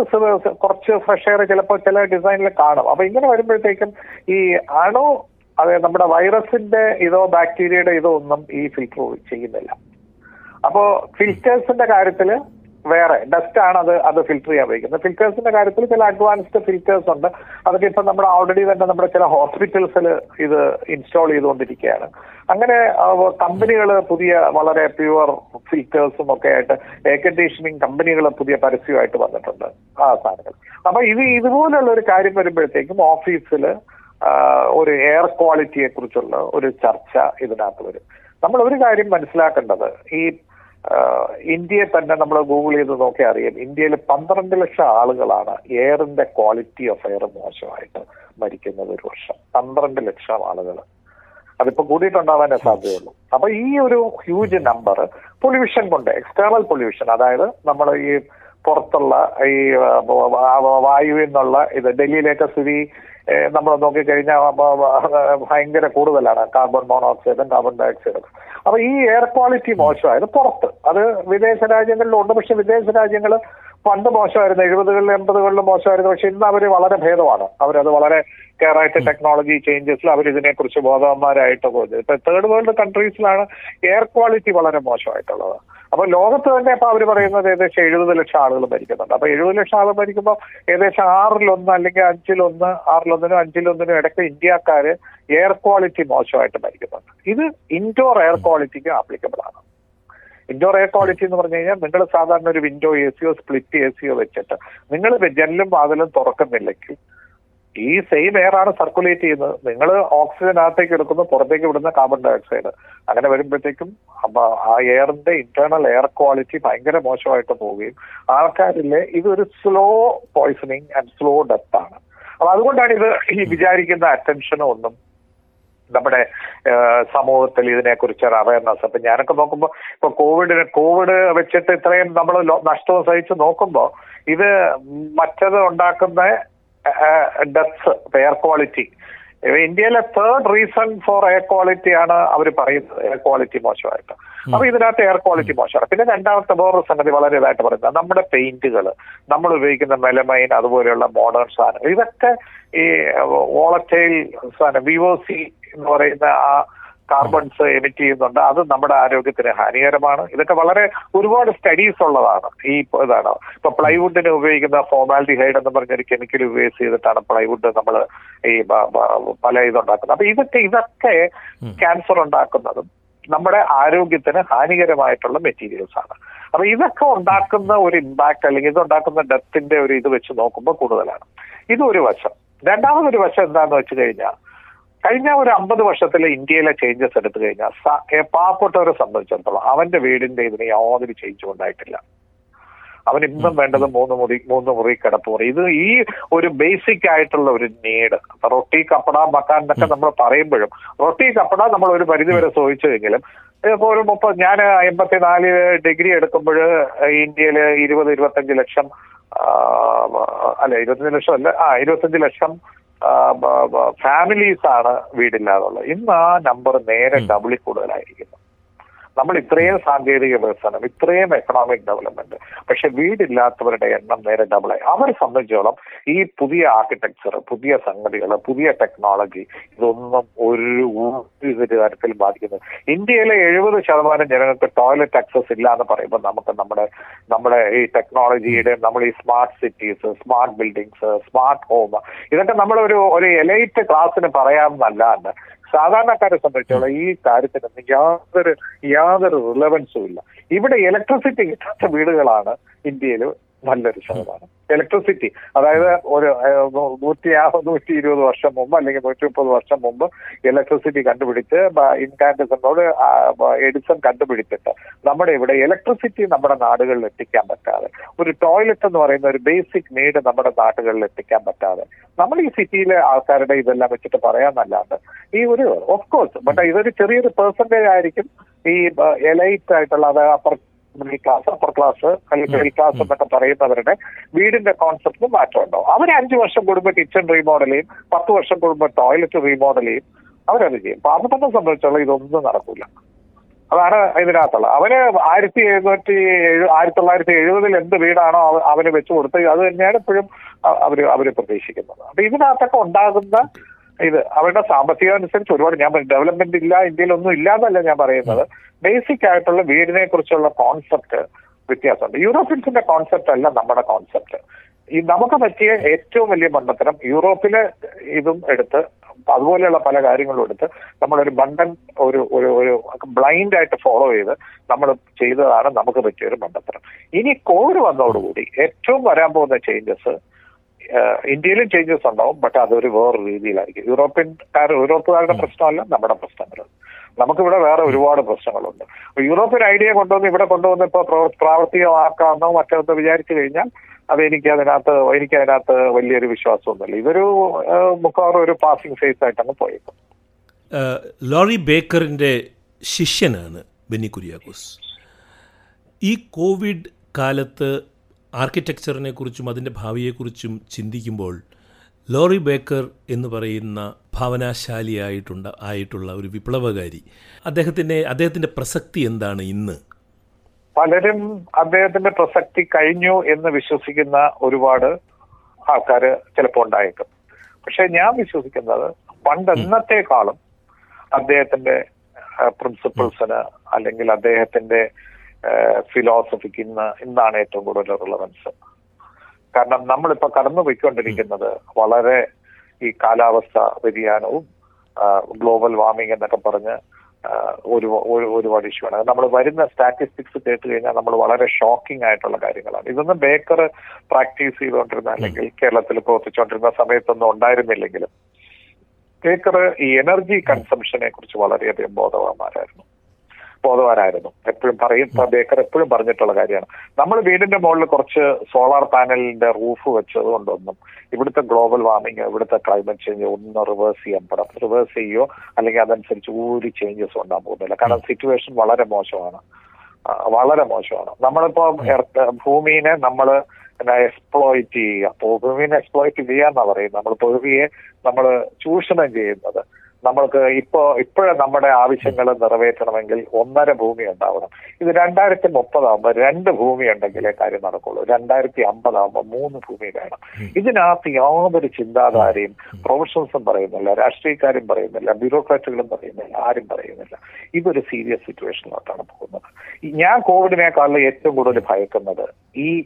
കുറച്ച് ഫ്രഷ് എയർ ചിലപ്പോൾ ചില ഡിസൈനിൽ കാണും. അപ്പൊ ഇങ്ങനെ വരുമ്പോഴത്തേക്കും ഈ അണു അതെ നമ്മുടെ വൈറസിന്റെ ഇതോ ബാക്ടീരിയയുടെ ഇതോ ഒന്നും ഈ ഫിൽറ്റർ ചെയ്യുന്നില്ല. അപ്പോ ഫിൽറ്റേഴ്സിന്റെ കാര്യത്തിൽ വേറെ ഡസ്റ്റ് ആണ് അത് അത് ഫിൽറ്റർ ചെയ്യാൻ ഉപയോഗിക്കുന്നത്. ഫിൽറ്റേഴ്സിന്റെ കാര്യത്തിൽ ചില അഡ്വാൻസ്ഡ് ഫിൽറ്റേഴ്സ് ഉണ്ട്. അതൊക്കെ ഇപ്പൊ നമ്മുടെ ഓൾറെഡി തന്നെ നമ്മുടെ ചില ഹോസ്പിറ്റൽസിൽ ഇത് ഇൻസ്റ്റാൾ ചെയ്തുകൊണ്ടിരിക്കുകയാണ്. അങ്ങനെ കമ്പനികൾ പുതിയ വളരെ പ്യുവർ ഫിൽറ്റേഴ്സും ഒക്കെ ആയിട്ട് എയർ കണ്ടീഷനിങ് കമ്പനികൾ പുതിയ പരസ്യമായിട്ട് വന്നിട്ടുണ്ട് ആ സാധനങ്ങൾ. അപ്പൊ ഇത് ഇതുപോലുള്ള ഒരു കാര്യം വരുമ്പോഴത്തേക്കും ഓഫീസിൽ ഒരു എയർ ക്വാളിറ്റിയെ കുറിച്ചുള്ള ഒരു ചർച്ച ഇതിനകത്ത് വരും. നമ്മൾ ഒരു കാര്യം മനസ്സിലാക്കേണ്ടത് ഈ ഇന്ത്യയെ തന്നെ നമ്മൾ ഗൂഗിൾ ചെയ്ത് നോക്കിയാൽ അറിയാം. ഇന്ത്യയിൽ പന്ത്രണ്ട് ലക്ഷം ആളുകളാണ് എയറിന്റെ ക്വാളിറ്റി ഓഫ് എയർ മോശമായിട്ട് മരിക്കുന്നത് ഒരു വർഷം. പന്ത്രണ്ട് ലക്ഷം ആളുകൾ അതിപ്പോ കൂടിയിട്ടുണ്ടാവാനേ സാധ്യതയുള്ളൂ. അപ്പൊ ഈ ഒരു ഹ്യൂജ് നമ്പർ പൊല്യൂഷൻ കൊണ്ട് എക്സ്റ്റേണൽ പൊല്യൂഷൻ അതായത് നമ്മൾ ഈ പുറത്തുള്ള ഈ വായുവിൽ നിന്നുള്ള ഇത് ഡൽഹിയിലേക്ക് സ്ഥിതി നമ്മൾ നോക്കിക്കഴിഞ്ഞാൽ ഭയങ്കര കൂടുതലാണ് കാർബൺ മോണോക്സൈഡും കാർബൺ ഡയോക്സൈഡും അപ്പൊ ഈ എയർ ക്വാളിറ്റി മോശമായത് പുറത്ത്. അത് വിദേശ രാജ്യങ്ങളിലും ഉണ്ട് പക്ഷെ വിദേശ രാജ്യങ്ങൾ പണ്ട് മോശമായിരുന്നു. എഴുപതുകളിലും എൺപതുകളിലും മോശമായിരുന്നു. പക്ഷെ ഇന്ന് അവർ വളരെ ഭേദമാണ്. അവരത് വളരെ കെയർ ആയിട്ട് ടെക്നോളജി ചേഞ്ചസിൽ അവർ ഇതിനെക്കുറിച്ച് ബോധവാന്മാരായിട്ട് പോകുന്നത്. ഇപ്പൊ തേർഡ് വേൾഡ് കൺട്രീസിലാണ് എയർ ക്വാളിറ്റി വളരെ മോശമായിട്ടുള്ളത്. അപ്പൊ ലോകത്ത് തന്നെ ഇപ്പൊ അവർ പറയുന്നത് ഏകദേശം എഴുപത് ലക്ഷം ആളുകൾ ഭരിക്കുന്നുണ്ട് അപ്പൊ എഴുപത് ലക്ഷം ആളുകൾ മരിക്കുമ്പോൾ ഏകദേശം ആറിലൊന്ന് അല്ലെങ്കിൽ അഞ്ചിലൊന്ന് ആറിലൊന്നിനും അഞ്ചിലൊന്നിനും ഇടയ്ക്ക് ഇന്ത്യക്കാര് എയർ ക്വാളിറ്റി മോശമായിട്ട് ഭരിക്കുന്നുണ്ട് ഇത് ഇൻഡോർ എയർ ക്വാളിറ്റിക്ക് ആപ്ലിക്കബിൾ ആണ്. ഇൻഡോർ എയർ ക്വാളിറ്റി എന്ന് പറഞ്ഞു കഴിഞ്ഞാൽ നിങ്ങൾ സാധാരണ ഒരു വിൻഡോ എ സിയോ സ്പ്ലിറ്റ് എ സിയോ വെച്ചിട്ട് നിങ്ങൾ ജനലും വാതിലും തുറക്കുന്നില്ലെങ്കിൽ ഈ സെയിം എയർ ആണ് സർക്കുലേറ്റ് ചെയ്യുന്നത്. നിങ്ങൾ ഓക്സിജൻ അകത്തേക്ക് എടുക്കുന്നു പുറത്തേക്ക് വിടുന്ന കാർബൺ ഡൈ ഓക്സൈഡ് അങ്ങനെ വരുമ്പോഴത്തേക്കും ആ എയറിന്റെ ഇന്റേണൽ എയർ ക്വാളിറ്റി ഭയങ്കര മോശമായിട്ട് പോവുകയും ആൾക്കാരിലെ ഇതൊരു slow poisoning and slow death ആണ്. അപ്പൊ അതുകൊണ്ടാണ് ഇത് ഈ വിചാരിക്കുന്ന അറ്റൻഷനോ ഒന്നും നമ്മുടെ സമൂഹത്തിൽ സമൂഹത്തിൽ ഇതിനെക്കുറിച്ച് ഒരു അവയർനെസ് അപ്പൊ ഞാനൊക്കെ നോക്കുമ്പോൾ ഇപ്പൊ കോവിഡിന് കോവിഡ് വെച്ചിട്ട് ഇത്രയും നമ്മൾ നഷ്ടവും സഹിച്ച് നോക്കുമ്പോൾ ഇത് മറ്റത് ഉണ്ടാക്കുന്ന ഡെത്ത്സ് എയർ ക്വാളിറ്റി ഇന്ത്യയിലെ third reason for air quality ആണ് അവർ പറയുന്നത്. എയർ ക്വാളിറ്റി മോശമായിട്ട്. അപ്പൊ ഇതിനകത്ത് എയർ ക്വാളിറ്റി മോശമാണ്. പിന്നെ രണ്ടാമത്തെ വേറൊരു സംഗതി വളരെ ഇതായിട്ട് പറയുന്നത്. നമ്മുടെ പെയിന്റുകൾ നമ്മൾ ഉപയോഗിക്കുന്ന മെലമൈൻ അതുപോലെയുള്ള മോഡേൺ സാധനങ്ങൾ ഇതൊക്കെ ഈ വോളറ്റൈൽ സാധനം വിവോസി എന്ന് പറയുന്ന ആ കാർബൺസ് എമിറ്റ് ചെയ്യുന്നുണ്ട്. അത് നമ്മുടെ ആരോഗ്യത്തിന് ഹാനികരമാണ്. ഇതൊക്കെ വളരെ ഒരുപാട് സ്റ്റഡീസ് ഉള്ളതാണ്. ഈ ഇതാണ്. ഇപ്പൊ പ്ലൈവുഡിന് ഉപയോഗിക്കുന്ന ഫോമാലിറ്റിഹൈഡ് എന്ന് പറഞ്ഞൊരു കെമിക്കൽ ഉപയോഗിച്ച് ചെയ്തിട്ടാണ് പ്ലൈവുഡ് നമ്മൾ ഈ പല ഇതുണ്ടാക്കുന്നത്. അപ്പൊ ഇതൊക്കെ ഇതൊക്കെ ക്യാൻസർ ഉണ്ടാക്കുന്നതും നമ്മുടെ ആരോഗ്യത്തിന് ഹാനികരമായിട്ടുള്ള മെറ്റീരിയൽസ് ആണ്. അപ്പൊ ഇതൊക്കെ ഉണ്ടാക്കുന്ന ഒരു ഇമ്പാക്ട് അല്ലെങ്കിൽ ഇത് ഉണ്ടാക്കുന്ന ഡെത്തിന്റെ ഒരു ഇത് വെച്ച് നോക്കുമ്പോൾ കൂടുതലാണ്. ഇതൊരു വശം. രണ്ടാമതൊരു വശം എന്താന്ന് വെച്ച് കഴിഞ്ഞാൽ കഴിഞ്ഞ ഒരു അമ്പത് വർഷത്തിലെ ഇന്ത്യയിലെ ചേഞ്ചസ് എടുത്തു കഴിഞ്ഞാൽ പാവപ്പെട്ടവരെ സംബന്ധിച്ചിടത്തോളം അവന്റെ വീടിന്റെ ഇതിന് യാതൊരു ചേഞ്ചും ഉണ്ടായിട്ടില്ല. അവൻ ഇന്നും വേണ്ടത് മൂന്ന് മുറി മൂന്ന് മുറി കിടപ്പ് മുറി ഇത് ഈ ഒരു ബേസിക് ആയിട്ടുള്ള ഒരു നീഡ് റൊട്ടി കപ്പട മക്കാൻ എന്നൊക്കെ നമ്മൾ പറയുമ്പോഴും റൊട്ടി കപ്പട നമ്മൾ ഒരു പരിധി വരെ സൂചിച്ചതെങ്കിലും ഇപ്പൊ ഒരു മുപ്പത് ഞാൻ എൺപത്തിനാല് ഡിഗ്രി എടുക്കുമ്പോൾ ഇന്ത്യയിൽ ഇരുപത് ഇരുപത്തഞ്ച് ലക്ഷം അല്ല ഇരുപത്തഞ്ച് ലക്ഷം അല്ല ആ ഇരുപത്തഞ്ച് ലക്ഷം ഫാമിലീസ് ആണ് വീടില്ലാതുള്ളത് ഇന്ന് ആ നമ്പർ നേരെ ഡബിളിൽ കൂടുതലായിരിക്കുന്നു. നമ്മൾ ഇത്രയും സാങ്കേതിക വികസനം ഇത്രയും എക്കണോമിക് ഡെവലപ്മെന്റ് പക്ഷെ വീടില്ലാത്തവരുടെ എണ്ണം നേരെ ഡബിളായി അവരെ സംബന്ധിച്ചോളം ഈ പുതിയ ആർക്കിടെക്ചർ പുതിയ സംഗതികൾ പുതിയ ടെക്നോളജി ഇതൊന്നും ഒരു തരത്തിൽ ബാധിക്കുന്നത് ഇന്ത്യയിലെ എഴുപത് ശതമാനം ജനങ്ങൾക്ക് ടോയ്ലറ്റ് ആക്സസ് ഇല്ല എന്ന് പറയുമ്പോൾ നമുക്ക് നമ്മുടെ നമ്മുടെ ഈ ടെക്നോളജിയുടെ നമ്മൾ ഈ smart cities smart buildings smart home ഇതൊക്കെ നമ്മളൊരു ഒരു എലൈറ്റ് ക്ലാസ്സിന് പറയാമെന്നല്ലാണ്ട് സാധാരണക്കാരെ സംബന്ധിച്ചോളം ഈ കാര്യത്തിന് യാതൊരു യാതൊരു റിലവൻസും ഇല്ല. ഇവിടെ ഇലക്ട്രിസിറ്റി കിട്ടാത്ത വീടുകളാണ് ഇന്ത്യയിൽ നല്ലൊരു ശതമാനം. ഇലക്ട്രിസിറ്റി അതായത് ഒരു നൂറ്റി നൂറ്റി ഇരുപത് വർഷം മുമ്പ് അല്ലെങ്കിൽ നൂറ്റി മുപ്പത് വർഷം മുമ്പ് ഇലക്ട്രിസിറ്റി കണ്ടുപിടിച്ച് ഇൻകാൻഡസനോട് എഡിസൺ കണ്ടുപിടിച്ചിട്ട് നമ്മുടെ ഇവിടെ ഇലക്ട്രിസിറ്റി നമ്മുടെ നാടുകളിൽ എത്തിക്കാൻ പറ്റാതെ ഒരു ടോയ്ലറ്റ് എന്ന് പറയുന്ന ഒരു ബേസിക് നീഡ് നമ്മുടെ നാടുകളിൽ എത്തിക്കാൻ പറ്റാതെ നമ്മൾ ഈ സിറ്റിയിലെ ആൾക്കാരുടെ ഇതെല്ലാം വെച്ചിട്ട് പറയാന്നല്ലാണ്ട് ഈ ഒരു ഓഫ് കോഴ്സ് ബട്ട് ഇതൊരു ചെറിയൊരു പെർസെന്റേജ് ആയിരിക്കും ഈ എലൈറ്റ് ആയിട്ടുള്ള upper middle class upper class അല്ലെങ്കിൽ മിഡിൽ ക്ലാസ് എന്നൊക്കെ പറയുന്നവരുടെ വീടിന്റെ കോൺസെപ്റ്റിന് മാറ്റം ഉണ്ടാവും. അവർ അഞ്ചു വർഷം കൂടുമ്പോൾ കിച്ചൺ റീമോഡൽ ചെയ്യും പത്ത് വർഷം കൂടുമ്പോൾ ടോയ്ലറ്റ് റീമോഡൽ ചെയ്യും അവരത് ചെയ്യും. പാവപ്പെട്ടെ സംബന്ധിച്ചുള്ള ഇതൊന്നും നടക്കൂല. അതാണ് ഇതിനകത്തുള്ളത് അവന് ആയിരത്തി എഴുന്നൂറ്റി എഴു ആയിരത്തി തൊള്ളായിരത്തി എഴുപതിൽ എന്ത് വീടാണോ അവ- അവന് വെച്ചു കൊടുത്തത് അത് തന്നെയാണ് ഇപ്പോഴും അവർ അവർ പ്രതീക്ഷിക്കുന്നത്. അപ്പൊ ഇതിനകത്തൊക്കെ ഉണ്ടാകുന്ന ഇത് അവരുടെ സാമ്പത്തിക അനുസരിച്ച് ഒരുപാട് ഞാൻ ഡെവലപ്മെന്റ് ഇല്ല ഇന്ത്യയിലൊന്നും ഇല്ല എന്നല്ല ഞാൻ പറയുന്നത്. ബേസിക് ആയിട്ടുള്ള വീടിനെ കുറിച്ചുള്ള കോൺസെപ്റ്റ് വ്യത്യാസമുണ്ട്. യൂറോപ്യൻസിന്റെ കോൺസെപ്റ്റ് അല്ല നമ്മുടെ കോൺസെപ്റ്റ് ഈ നമുക്ക് പറ്റിയ ഏറ്റവും വലിയ മണ്ടത്തരം യൂറോപ്പിലെ ഇതും എടുത്ത് അതുപോലെയുള്ള പല കാര്യങ്ങളും എടുത്ത് നമ്മളൊരു ബണ്ടൻ ഒരു ഒരു ഒരു ബ്ലൈൻഡ് ആയിട്ട് ഫോളോ ചെയ്ത് നമ്മൾ ചെയ്തതാണ് നമുക്ക് പറ്റിയ ഒരു മണ്ടത്തരം. ഇനി കോവിഡ് വന്നതോടുകൂടി ഏറ്റവും വരാൻ പോകുന്ന ചേഞ്ചസ് ഇന്ത്യയിലും ചേഞ്ചസ് ഉണ്ടാവും ബട്ട് അതൊരു വേറെ രീതിയിലായിരിക്കും. യൂറോപ്യൻ യൂറോപ്പുകാരുടെ പ്രശ്നമല്ല നമ്മുടെ പ്രശ്നങ്ങൾ നമുക്കിവിടെ വേറെ ഒരുപാട് പ്രശ്നങ്ങളുണ്ട്. യൂറോപ്യൻ ഐഡിയ കൊണ്ടുവന്ന് ഇവിടെ കൊണ്ടുവന്ന് ഇപ്പോൾ പ്രവർ- പ്രാവർത്തികമാക്കാമെന്നോ മറ്റൊന്ന് വിചാരിച്ചു കഴിഞ്ഞാൽ അത് എനിക്ക് അതിനകത്ത് എനിക്ക് അതിനകത്ത് വലിയൊരു വിശ്വാസമൊന്നുമില്ല. ഇതൊരു മുക്കാറും മിക്കവാറും ഒരു പാസിംഗ് ഫേസ് ആയിട്ടാണ് പോയത് ലോറി ബേക്കറിന്റെ ശിഷ്യനാണ് ബെന്നി കുര്യാക്കോസ്. ഈ കോവിഡ് കാലത്ത് ആർക്കിടെക്ചറിനെ കുറിച്ചും അതിന്റെ ഭാവിയെക്കുറിച്ചും ചിന്തിക്കുമ്പോൾ ലോറി ബേക്കർ എന്ന് പറയുന്ന ഭാവനാശാലിയായിട്ടുണ്ട് ആയിട്ടുള്ള ഒരു വിപ്ലവകാരി. അദ്ദേഹത്തിന്റെ അദ്ദേഹത്തിന്റെ പ്രസക്തി എന്താണ് ഇന്ന്? പലരും അദ്ദേഹത്തിന്റെ പ്രസക്തി കഴിഞ്ഞു എന്ന് വിശ്വസിക്കുന്ന ഒരുപാട് ആൾക്കാർ ചിലപ്പോൾ ഉണ്ടായേക്കും. പക്ഷെ ഞാൻ വിശ്വസിക്കുന്നത് പണ്ട് എന്നത്തെക്കാളും അദ്ദേഹത്തിന്റെ പ്രിൻസിപ്പിൾസിന് അല്ലെങ്കിൽ അദ്ദേഹത്തിന്റെ ഫിലോസഫിക്ക് ഇന്ന് ഇന്നാണ് ഏറ്റവും കൂടുതൽ റിലവൻസ് കാരണം നമ്മളിപ്പോ കടന്നുപോയിക്കൊണ്ടിരിക്കുന്നത് വളരെ ഈ കാലാവസ്ഥ വ്യതിയാനവും ഗ്ലോബൽ വാർമിംഗ് എന്നൊക്കെ പറഞ്ഞ് ഒരു ഒരുപാട് ഇഷ്യൂ ആണ്. നമ്മൾ വരുന്ന സ്റ്റാറ്റിസ്റ്റിക്സ് കേട്ട് കഴിഞ്ഞാൽ നമ്മൾ വളരെ ഷോക്കിംഗ് ആയിട്ടുള്ള കാര്യങ്ങളാണ്. ഇതൊന്നും ബേക്കർ പ്രാക്ടീസ് ചെയ്തുകൊണ്ടിരുന്ന അല്ലെങ്കിൽ കേരളത്തിൽ പ്രവർത്തിച്ചുകൊണ്ടിരുന്ന സമയത്തൊന്നും ഉണ്ടായിരുന്നില്ലെങ്കിലും ബേക്കർ ഈ എനർജി കൺസംഷനെ കുറിച്ച് വളരെയധികം ബോധവാന്മാരായിരുന്നു. ബോധവാനായിരുന്നു. എപ്പോഴും പറയും ബേക്കർ എപ്പോഴും പറഞ്ഞിട്ടുള്ള കാര്യമാണ്. നമ്മൾ വീടിന്റെ മുകളിൽ കുറച്ച് സോളാർ പാനലിന്റെ റൂഫ് വെച്ചത് കൊണ്ടൊന്നും ഇവിടുത്തെ ഗ്ലോബൽ വാർമിംഗ് ഇവിടുത്തെ ക്ലൈമറ്റ് ചേഞ്ച് ഒന്ന് റിവേഴ്സ് ചെയ്യാൻ പറ്റും റിവേഴ്സ് ചെയ്യോ അല്ലെങ്കിൽ അതനുസരിച്ച് ഒരു ചേഞ്ചസ് ഉണ്ടാകാൻ പോകുന്നില്ല. കാരണം സിറ്റുവേഷൻ വളരെ മോശമാണ്. വളരെ മോശമാണ്. നമ്മളിപ്പോ ഭൂമിനെ നമ്മൾ എക്സ്പ്ലോയിറ്റ് ചെയ്യുക. ഭൂമിനെ എക്സ്പ്ലോയിറ്റ് ചെയ്യാന്നാ പറയും നമ്മൾ ഭൂമിയെ നമ്മൾ ചൂഷണം ചെയ്യുന്നത്. നമ്മൾക്ക് ഇപ്പോ ഇപ്പോഴേ നമ്മുടെ ആവശ്യങ്ങൾ നിറവേറ്റണമെങ്കിൽ ഒന്നര ഭൂമി ഉണ്ടാവണം. ഇത് രണ്ടായിരത്തി മുപ്പതാകുമ്പോൾ രണ്ട് ഭൂമി ഉണ്ടെങ്കിലേ കാര്യം നടക്കുള്ളൂ. രണ്ടായിരത്തി അമ്പതാകുമ്പോൾ മൂന്ന് ഭൂമി വേണം. ഇതിനകത്ത് യാതൊരു ചിന്താധാരയും പ്രൊഫഷണൽസും പറയുന്നില്ല രാഷ്ട്രീയക്കാരും പറയുന്നില്ല ബ്യൂറോക്രാറ്റുകളും പറയുന്നില്ല ആരും പറയുന്നില്ല. ഇതൊരു സീരിയസ് സിറ്റുവേഷനിലോട്ടാണ് പോകുന്നത്. ഞാൻ കോവിഡിനേക്കാളും ഏറ്റവും കൂടുതൽ ഭയക്കുന്നത് ഈ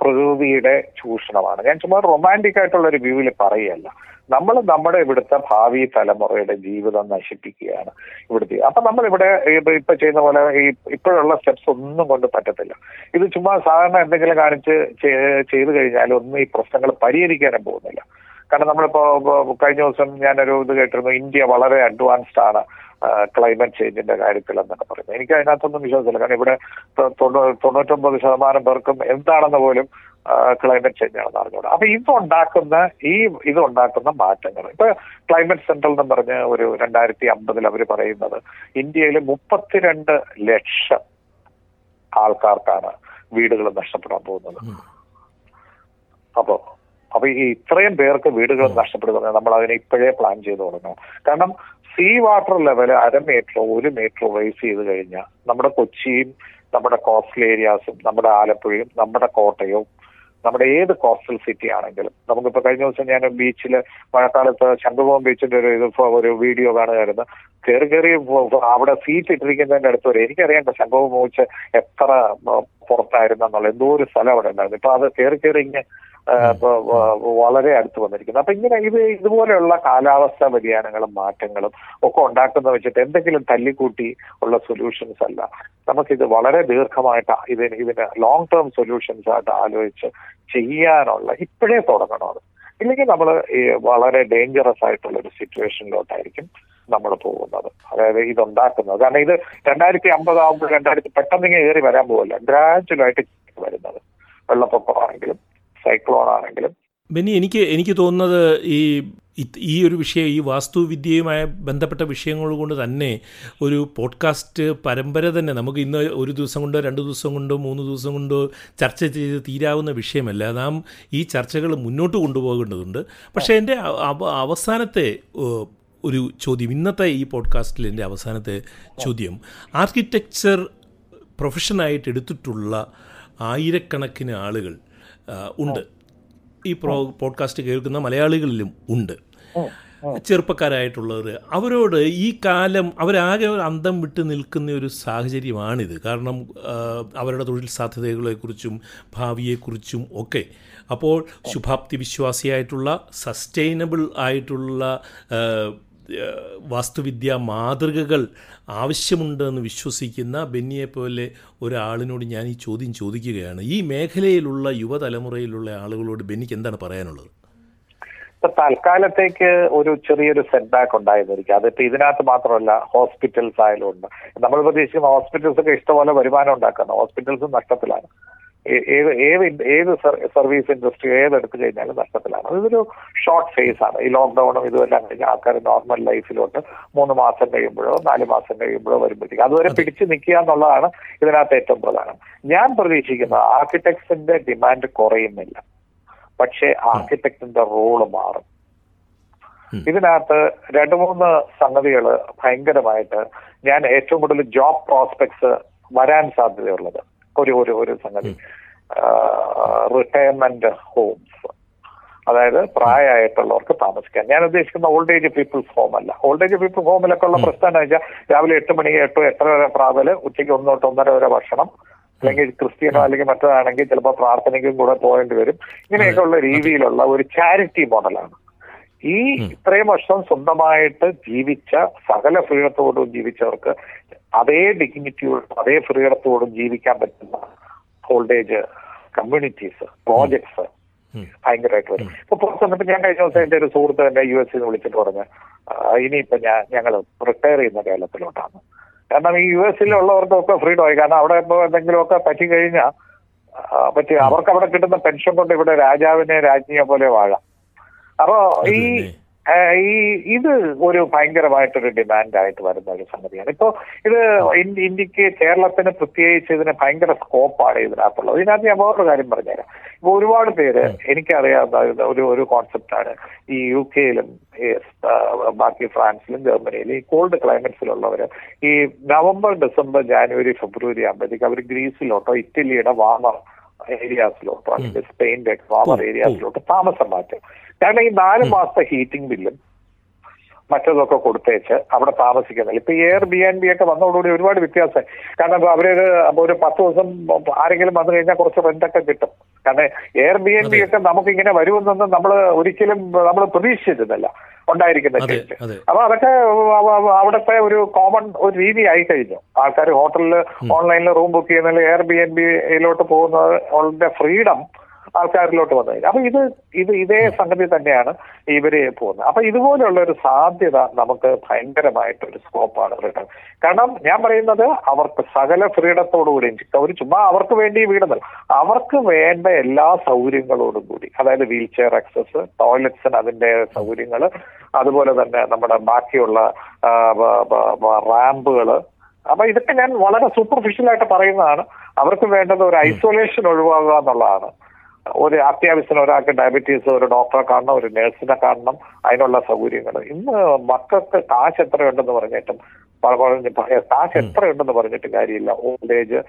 പ്രകൃതിയുടെ ചൂഷണമാണ്. ഞാൻ ചുമ്മാ റൊമാന്റിക് ആയിട്ടുള്ള ഒരു വ്യൂവിൽ പറയുകയല്ല. നമ്മൾ നമ്മുടെ ഇവിടുത്തെ ഭാവി തലമുറയുടെ ജീവിതം നശിപ്പിക്കുകയാണ് ഇവിടുത്തെ. അപ്പൊ നമ്മൾ ഇവിടെ ഇപ്പൊ ചെയ്യുന്ന പോലെ ഈ ഇപ്പോഴുള്ള സ്റ്റെപ്സ് ഒന്നും കൊണ്ട് പറ്റത്തില്ല. ഇത് ചുമ്മാ സാധാരണ എന്തെങ്കിലും കാണിച്ച് ചെയ്തു കഴിഞ്ഞാൽ ഒന്നും ഈ പ്രശ്നങ്ങൾ പരിഹരിക്കാനും പോകുന്നില്ല. കാരണം നമ്മളിപ്പോ കഴിഞ്ഞ ദിവസം ഞാനൊരു ഇത് കേട്ടിരുന്നു ഇന്ത്യ വളരെ അഡ്വാൻസ്ഡ് ആണ്. ക്ലൈമറ്റ് ചേഞ്ചിന്റെ കാര്യത്തിൽ എന്നൊക്കെ പറയുന്നത്. എനിക്ക് അതിനകത്തൊന്നും വിശ്വാസമില്ല. കാരണം ഇവിടെ തൊണ്ണൂറ്റൊമ്പത് ശതമാനം പേർക്കും എന്താണെന്ന് പോലും ക്ലൈമറ്റ് ചേഞ്ച് ആണെന്ന് അറിഞ്ഞുകൂടെ. അപ്പൊ ഇതുണ്ടാക്കുന്ന ഈ ഇതുണ്ടാക്കുന്ന മാറ്റങ്ങൾ. ഇപ്പൊ ക്ലൈമറ്റ് സെന്റർ എന്ന് പറഞ്ഞ ഒരു രണ്ടായിരത്തി അമ്പതിൽ അവർ പറയുന്നത് ഇന്ത്യയിൽ മുപ്പത്തിരണ്ട് ലക്ഷം ആൾക്കാർക്കാണ് വീടുകൾ നഷ്ടപ്പെടാൻ പോകുന്നത്. അപ്പോ അപ്പൊ ഈ ഇത്രയും പേർക്ക് വീടുകൾ നഷ്ടപ്പെടുക നമ്മൾ അതിനെ ഇപ്പോഴേ പ്ലാൻ ചെയ്തു തുടങ്ങണം കാരണം സീ വാട്ടർ ലെവൽ അര മീറ്ററോ ഒരു മീറ്ററോ റൈസ് ചെയ്ത് കഴിഞ്ഞാൽ നമ്മുടെ കൊച്ചിയും നമ്മുടെ കോസ്റ്റൽ ഏരിയാസും നമ്മുടെ ആലപ്പുഴയും നമ്മുടെ കോട്ടയവും നമ്മുടെ ഏത് കോസ്റ്റൽ സിറ്റി ആണെങ്കിലും നമുക്കിപ്പോ കഴിഞ്ഞ ദിവസം ഞാൻ ബീച്ചിൽ മഴക്കാലത്ത് ശംഖുഭവൻ ബീച്ചിന്റെ ഒരു ഇത് ഒരു വീഡിയോ കാണുകയായിരുന്നു. കയറി കയറി അവിടെ സീറ്റ് ഇട്ടിരിക്കുന്നതിന്റെ അടുത്ത് വരെ എനിക്കറിയാം ശംഖുഭവൻ മോഹിച്ച് എത്ര പുറത്തായിരുന്നു എന്നുള്ള എന്തോ ഒരു സ്ഥലം അവിടെ ഉണ്ടായിരുന്നു. ഇപ്പൊ അത് കയറി കയറി ഇങ്ങനെ വളരെ അടുത്ത് വന്നിരിക്കുന്നത് അപ്പൊ ഇങ്ങനെ ഇത് ഇതുപോലെയുള്ള കാലാവസ്ഥാ വ്യതിയാനങ്ങളും മാറ്റങ്ങളും ഒക്കെ ഉണ്ടാക്കുന്ന വെച്ചിട്ട് എന്തെങ്കിലും തല്ലിക്കൂട്ടി ഉള്ള സൊല്യൂഷൻസ് അല്ല. നമുക്കിത് വളരെ ദീർഘമായിട്ട് ഇതിന് ഇതിന് ലോങ് ടേം സൊല്യൂഷൻസ് ആയിട്ട് ആലോചിച്ച് ചെയ്യാനുള്ള ഇപ്പോഴേ തുടങ്ങണം അത്. ഇല്ലെങ്കിൽ നമ്മൾ വളരെ ഡേഞ്ചറസ് ആയിട്ടുള്ള ഒരു സിറ്റുവേഷനിലോട്ടായിരിക്കും നമ്മൾ പോകുന്നത്. അതായത് ഇതുണ്ടാക്കുന്നത്. കാരണം ഇത് രണ്ടായിരത്തി അമ്പത് ആകുമ്പോൾ രണ്ടായിരത്തി പെട്ടെന്ന് ഇങ്ങനെ കയറി വരാൻ പോകില്ല ഗ്രാജുവലായിട്ട് വരുന്നത്. വെള്ളപ്പൊക്കമാണെങ്കിലും സൈക്ലോൺ ആണെങ്കിലും. ബെന്നി എനിക്ക് എനിക്ക് തോന്നുന്നത് ഈ ഈ ഒരു വിഷയം ഈ വാസ്തുവിദ്യയുമായി ബന്ധപ്പെട്ട വിഷയങ്ങൾ കൊണ്ട് തന്നെ ഒരു പോഡ്കാസ്റ്റ് പരമ്പര തന്നെ നമുക്ക് ഇന്ന് ഒരു ദിവസം കൊണ്ടോ രണ്ട് ദിവസം കൊണ്ടോ മൂന്ന് ദിവസം കൊണ്ടോ ചർച്ച ചെയ്ത് തീരാവുന്ന വിഷയമല്ല. നാം ഈ ചർച്ചകൾ മുന്നോട്ട് കൊണ്ടുപോകേണ്ടതുണ്ട്. പക്ഷേ എന്റെ അവസാനത്തെ ഒരു ചോദ്യം ഇന്നത്തെ ഈ പോഡ്കാസ്റ്റിൽ എന്റെ അവസാനത്തെ ചോദ്യം. ആർക്കിടെക്ചർ പ്രൊഫഷനായിട്ട് എടുത്തിട്ടുള്ള ആയിരക്കണക്കിന് ആളുകൾ ഉണ്ട്. ഈ പ്രോ പോഡ്കാസ്റ്റ് കേൾക്കുന്ന മലയാളികളിലും ഉണ്ട്. ചെറുപ്പക്കാരായിട്ടുള്ളവർ അവരോട് ഈ കാലം അവരാകെ അന്തം വിട്ട് നിൽക്കുന്ന ഒരു സാഹചര്യമാണിത്. കാരണം അവരുടെ തൊഴിൽ സാധ്യതകളെക്കുറിച്ചും ഭാവിയെക്കുറിച്ചും ഒക്കെ. അപ്പോൾ ശുഭാപ്തി വിശ്വാസിയായിട്ടുള്ള സസ്റ്റൈനബിൾ ആയിട്ടുള്ള വാസ്തുവിദ്യ മാതൃകകൾ ആവശ്യമുണ്ടെന്ന് വിശ്വസിക്കുന്ന ബെന്നിയെ പോലെ ഒരാളിനോട് ഞാൻ ഈ ചോദ്യം ചോദിക്കുകയാണ്. ഈ മേഖലയിലുള്ള യുവതലമുറയിലുള്ള ആളുകളോട് ബെന്നിക്ക് എന്താണ് പറയാനുള്ളത്? ഇപ്പൊ തൽക്കാലത്തേക്ക് ഒരു ചെറിയൊരു സെറ്റ് ബാക്ക് ഉണ്ടായിരുന്നിരിക്കും അതിപ്പോ ഇതിനകത്ത് മാത്രമല്ല ഹോസ്പിറ്റൽസ് ആയാലും ഉണ്ട്. നമ്മൾ പ്രതീക്ഷിക്കുന്ന ഹോസ്പിറ്റൽസ് ഒക്കെ ഇഷ്ടപോലെ വരുമാനം ഉണ്ടാക്കുന്ന ഹോസ്പിറ്റൽസും നഷ്ടത്തിലാണ്. ഏത് ഏത് ഏത് സർവീസ് ഇൻഡസ്ട്രി ഏതെടുത്തു കഴിഞ്ഞാലും നഷ്ടത്തിലാണ്. അതൊരു ഷോർട്ട് ഫേസ് ആണ്. ഈ ലോക്ക്ഡൌണും ഇതുമെല്ലാം കഴിഞ്ഞാൽ ആൾക്കാർ നോർമൽ ലൈഫിലോട്ട് മൂന്ന് മാസം കഴിയുമ്പോഴോ നാല് മാസം കഴിയുമ്പോഴോ വരുമ്പോഴത്തേക്ക് അതുവരെ പിടിച്ചു നിൽക്കുക എന്നുള്ളതാണ് ഇതിനകത്ത് ഏറ്റവും പ്രധാനം. ഞാൻ പ്രതീക്ഷിക്കുന്നത് ആർക്കിടെക്ട്സിന്റെ ഡിമാൻഡ് കുറയുന്നില്ല. പക്ഷേ ആർക്കിടെക്ടിന്റെ റോൾ മാറും. ഇതിനകത്ത് രണ്ട് മൂന്ന് സംഗതികൾ ഭയങ്കരമായിട്ട് ഞാൻ ഏറ്റവും കൂടുതൽ ജോബ് പ്രോസ്പെക്ട്സ് വരാൻ സാധ്യതയുള്ളത്. ഒരു ഒരു ഒരു സംഗതി. റിട്ടയർമെന്റ് ഹോംസ് അതായത് പ്രായമായിട്ടുള്ളവർക്ക് താമസിക്കാൻ. ഞാൻ ഉദ്ദേശിക്കുന്ന ഓൾഡ് ഏജ് പീപ്പിൾസ് ഹോം അല്ല. ഓൾഡ് ഏജ് പീപ്പിൾ ഹോമിലൊക്കെ ഉള്ള പ്രശ്നം എന്ന് വെച്ചാൽ രാവിലെ എട്ട് മണി എട്ടോ എത്ര വരെ പ്രാതൽ ഉച്ചയ്ക്ക് ഒന്ന് തൊട്ട് ഒന്നര വരെ ഭക്ഷണം അല്ലെങ്കിൽ ക്രിസ്ത്യനോ അല്ലെങ്കിൽ മറ്റതാണെങ്കിൽ ചിലപ്പോൾ പ്രാർത്ഥനയ്ക്കും കൂടെ പോകേണ്ടി വരും. ഇങ്ങനെയൊക്കെയുള്ള രീതിയിലുള്ള ഒരു ചാരിറ്റി മോഡലാണ് ഈ ഇത്രയും വർഷം സ്വന്തമായിട്ട് ജീവിച്ച സകല ഫ്രീഡത്തോടും ജീവിച്ചവർക്ക് അതേ ഡിഗ്നിറ്റിയോടും അതേ ഫ്രീഡത്തോടും ജീവിക്കാൻ പറ്റുന്ന ഹോൾഡേജ് കമ്മ്യൂണിറ്റീസ് പ്രോജക്ട്സ്. ഭയങ്കരമായിട്ട് വരും. ഇപ്പൊ പുറത്ത് വന്നപ്പോ ഞാൻ കഴിഞ്ഞ ദിവസം എന്റെ ഒരു സുഹൃത്ത് എന്നെ യു എസ് വിളിച്ചിട്ട് പറഞ്ഞു "ആ, ഇനിയിപ്പോ ഞാൻ ഞങ്ങൾ റിട്ടയർ ചെയ്യുന്ന കേരളത്തിലോട്ടാണ് കാരണം ഈ യു എസിലുള്ളവർക്കൊക്കെ ഫ്രീഡം ആയി. കാരണം അവിടെ ഇപ്പൊ എന്തെങ്കിലുമൊക്കെ പറ്റി കഴിഞ്ഞാൽ പറ്റി അവർക്ക് അവിടെ കിട്ടുന്ന പെൻഷൻ കൊണ്ട് ഇവിടെ രാജാവിനെ രാജ്ഞിയെ പോലെ വാഴാം. അപ്പോ ഈ ഈ ഇത് ഒരു ഭയങ്കരമായിട്ടൊരു ഡിമാൻഡായിട്ട് വരുന്ന ഒരു സംഗതിയാണ്. ഇപ്പോ ഇത് ഇന്ത്യയ്ക്ക് കേരളത്തിന് പ്രത്യേകിച്ച് ഇതിന് ഭയങ്കര സ്കോപ്പാണ് ഇതിനകത്തുള്ളത്. ഇതിനകത്ത് ഞാൻ വേറൊരു കാര്യം പറഞ്ഞുതരാം. ഇപ്പൊ ഒരുപാട് പേര് എനിക്കറിയാവുന്ന ഒരു ഒരു കോൺസെപ്റ്റാണ്. ഈ യു കെയിലും ബാക്കി ഫ്രാൻസിലും ജർമ്മനിയിലും ഈ കോൾഡ് ക്ലൈമറ്റ്സിലുള്ളവര് ഈ നവംബർ ഡിസംബർ ജാനുവരി ഫെബ്രുവരി ആകുമ്പോഴത്തേക്ക് അവർ ഗ്രീസിലോട്ടോ ഇറ്റലിയുടെ വാമർ ഏരിയാസിലോട്ടോ അല്ലെങ്കിൽ സ്പെയിന്റെ വാമർ. ഏരിയാസിലോട്ടോ താമസം മാറ്റും. കാരണം ഈ നാല് മാസത്തെ ഹീറ്റിംഗ് ബില്ലും മറ്റതൊക്കെ കൊടുത്തേച്ച് അവിടെ താമസിക്കുന്നില്ല. ഇപ്പൊ എയർ ബി ആൻഡ് ബി ഒക്കെ വന്നതോടുകൂടി ഒരുപാട് വ്യത്യാസം. കാരണം ഇപ്പൊ അവരൊരു ഒരു പത്ത് ദിവസം ആരെങ്കിലും വന്നു കഴിഞ്ഞാൽ കുറച്ച് റെന്റൊക്കെ കിട്ടും. കാരണം എയർ ബി ആൻഡ് ബി ഒക്കെ നമുക്ക് ഇങ്ങനെ വരുമെന്നൊന്നും നമ്മൾ ഒരിക്കലും നമ്മൾ പ്രതീക്ഷിച്ചിരുന്നില്ല. ഉണ്ടായിരിക്കുന്ന കേസ്. അപ്പൊ അതൊക്കെ അവ- അവ- അവിടുത്തെ ഒരു കോമൺ ഒരു രീതി ആയി കഴിഞ്ഞു ആൾക്കാർ ഹോട്ടലിൽ ഓൺലൈനിൽ റൂം ബുക്ക് ചെയ്യുന്നതിൽ എയർ ബി എൻ ബിയിലോട്ട് പോകുന്നത് ഫ്രീഡം ആൾക്കാരിലോട്ട് വന്നു കഴിഞ്ഞു അപ്പൊ ഇത് ഇത് ഇതേ സംഗതി തന്നെയാണ് ഇവർ പോകുന്നത്. അപ്പൊ ഇതുപോലെയുള്ള ഒരു സാധ്യത നമുക്ക് ഭയങ്കരമായിട്ടൊരു സ്കോപ്പാണ് റിട്ടേൺ. കാരണം ഞാൻ പറയുന്നത് അവർക്ക് സകല ഫ്രീഡത്തോടുകൂടിയും ഒരു ചുമ്മാ അവർക്ക് വേണ്ടി വീടുന്നില്ല. അവർക്ക് വേണ്ട എല്ലാ സൗകര്യങ്ങളോടും കൂടി. അതായത് വീൽ ചെയർ ആക്സസ് ടോയ്ലറ്റ്സിന് അതിന്റെ സൗകര്യങ്ങൾ അതുപോലെ തന്നെ നമ്മുടെ ബാക്കിയുള്ള റാമ്പുകൾ അപ്പൊ ഇതൊക്കെ ഞാൻ വളരെ സൂപ്പർഫിഷ്യൽ ആയിട്ട് പറയുന്നതാണ്. അവർക്ക് വേണ്ടത് ഒരു ഐസൊലേഷൻ ഒഴിവാകുക എന്നുള്ളതാണ് ഒരു അത്യാവശ്യം ഒരാൾക്ക് ഡയബറ്റീസ് ഒരു ഡോക്ടറെ കാണണം ഒരു നഴ്സിനെ കാണണം അതിനുള്ള സൗകര്യങ്ങൾ. ഇന്ന് മക്കൾക്ക് കാശ് എത്രയുണ്ടെന്ന് പറഞ്ഞിട്ടും കാശ് എത്രയുണ്ടെന്ന് പറഞ്ഞിട്ട് കാര്യമില്ല. ഓൾഡ് ഏജ്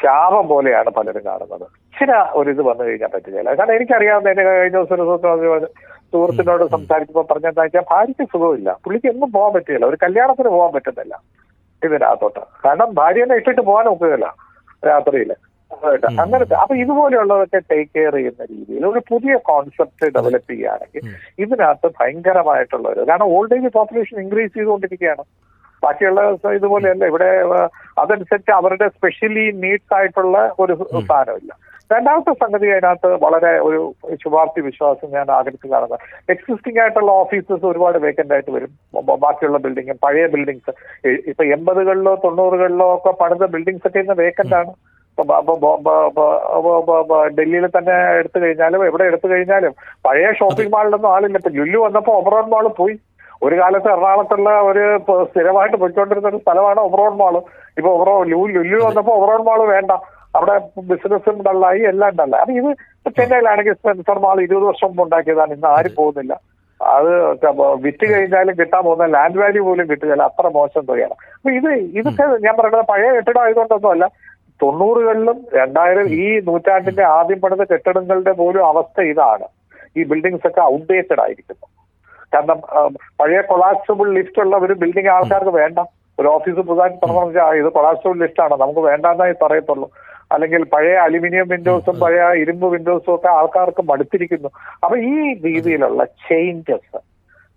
ശാപം പോലെയാണ് പലരും കാണുന്നത്. ചില ഒരു ഇത് വന്നു കഴിഞ്ഞാൽ പറ്റില്ല കാരണം എനിക്കറിയാവുന്ന എന്റെ കഴിഞ്ഞ ദിവസം ഒരു സുഹൃത്ത് സുഹൃത്തിനോട് സംസാരിച്ചപ്പോൾ പറഞ്ഞെന്താ വെച്ചാൽ ഭാര്യയ്ക്ക് സുഖമില്ല. പുള്ളിക്ക് എന്നും പോകാൻ പറ്റില്ല. ഒരു കല്യാണത്തിന് പോകാൻ പറ്റുന്നില്ല ഇതിനകത്തോട്ട്. കാരണം ഭാര്യനെ ഇട്ടിട്ട് പോകാൻ ഒക്കുകയില്ല രാത്രിയിൽ അങ്ങനത്തെ. അപ്പൊ ഇതുപോലെയുള്ളതൊക്കെ ടേക്ക് കെയർ ചെയ്യുന്ന രീതിയിൽ ഒരു പുതിയ കോൺസെപ്റ്റ് ഡെവലപ്പ് ചെയ്യുകയാണെങ്കിൽ ഇതിനകത്ത് ഭയങ്കരമായിട്ടുള്ള ഒരു കാരണം ഓൾഡ് ഏജ് പോപ്പുലേഷൻ ഇൻക്രീസ് ചെയ്തുകൊണ്ടിരിക്കുകയാണ്. ബാക്കിയുള്ള ഇതുപോലെയല്ല. ഇവിടെ അതനുസരിച്ച് അവരുടെ സ്പെഷ്യലി നീഡ്സ് ആയിട്ടുള്ള ഒരു സാധനമില്ല രണ്ടാമത്തെ സംഗതി അതിനകത്ത് വളരെ ഒരു ശുഭാപ്തി വിശ്വാസം ഞാൻ ആഗ്രഹിച്ച് കാണുന്നത്. എക്സിസ്റ്റിംഗ് ആയിട്ടുള്ള ഓഫീസസ് ഒരുപാട് വേക്കന്റ് ആയിട്ട് വരും. ബാക്കിയുള്ള ബിൽഡിംഗ് പഴയ ബിൽഡിങ്സ് ഇപ്പൊ എൺപതുകളിലോ തൊണ്ണൂറുകളിലോ ഒക്കെ പണിത ബിൽഡിങ്സ് ഒക്കെ ഇന്ന് വേക്കന്റ് ആണ്. ഡൽഹിയിൽ തന്നെ എടുത്തു കഴിഞ്ഞാലും എവിടെ എടുത്തു കഴിഞ്ഞാലും പഴയ ഷോപ്പിംഗ് മാളിലൊന്നും ആളില്ല ഇപ്പൊ ലുല്ലു വന്നപ്പോ ഒബ്രോൺ മാൾ പോയി. ഒരു കാലത്ത് എറണാകുളത്തുള്ള ഒരു സ്ഥിരമായിട്ട് പോയിക്കൊണ്ടിരുന്ന ഒരു സ്ഥലമാണ് ഒബ്രോൺ മാൾ. ഇപ്പൊ ഒബ്രോ ലുല്ലു വന്നപ്പോ ഒബ്രോൺ മാൾ വേണ്ട. അവിടെ ബിസിനസ്സും ഡള്ളായി എല്ലാം ഡള്ളായി. അപ്പൊ ഇത് ചെന്നൈയിലാണെങ്കിൽ സ്പെൻസർ മാൾ ഇരുപത് വർഷം മുമ്പ് ഉണ്ടാക്കിയതാണ്. ഇന്ന് ആരും പോകുന്നില്ല. അത് വിറ്റ് കഴിഞ്ഞാലും കിട്ടാൻ പോകുന്ന ലാൻഡ് വാല്യൂ പോലും കിട്ടുകയില്ല അത്ര മോശം തുകയാണ്. അപ്പൊ ഇത് ഇതൊക്കെ ഞാൻ പറയുന്നത് പഴയ കെട്ടിടം തൊണ്ണൂറുകളിലും രണ്ടായിരം ഈ നൂറ്റാണ്ടിന്റെ ആദ്യം പണിത കെട്ടിടങ്ങളുടെ പോലും അവസ്ഥ ഇതാണ്. ഈ ബിൽഡിങ്സ് ഒക്കെ ഔട്ട്ഡേറ്റഡ് ആയിരിക്കുന്നു. കാരണം പഴയ കൊളാപ്സബിൾ ലിസ്റ്റ് ഉള്ള ഒരു ബിൽഡിംഗ് ആൾക്കാർക്ക് വേണ്ട. ഒരു ഓഫീസ് പുതുതായി തുറന്നു ഇത് കൊളാപ്സബിൾ ലിസ്റ്റ് ആണ്. നമുക്ക് വേണ്ടെന്നേ പറയത്തുള്ളൂ. അല്ലെങ്കിൽ പഴയ അലുമിനിയം വിൻഡോസും പഴയ ഇരുമ്പ് വിൻഡോസും ഒക്കെ ആൾക്കാർക്ക് മടുത്തിരിക്കുന്നു. അപ്പൊ ഈ രീതിയിലുള്ള ചേഞ്ചസ്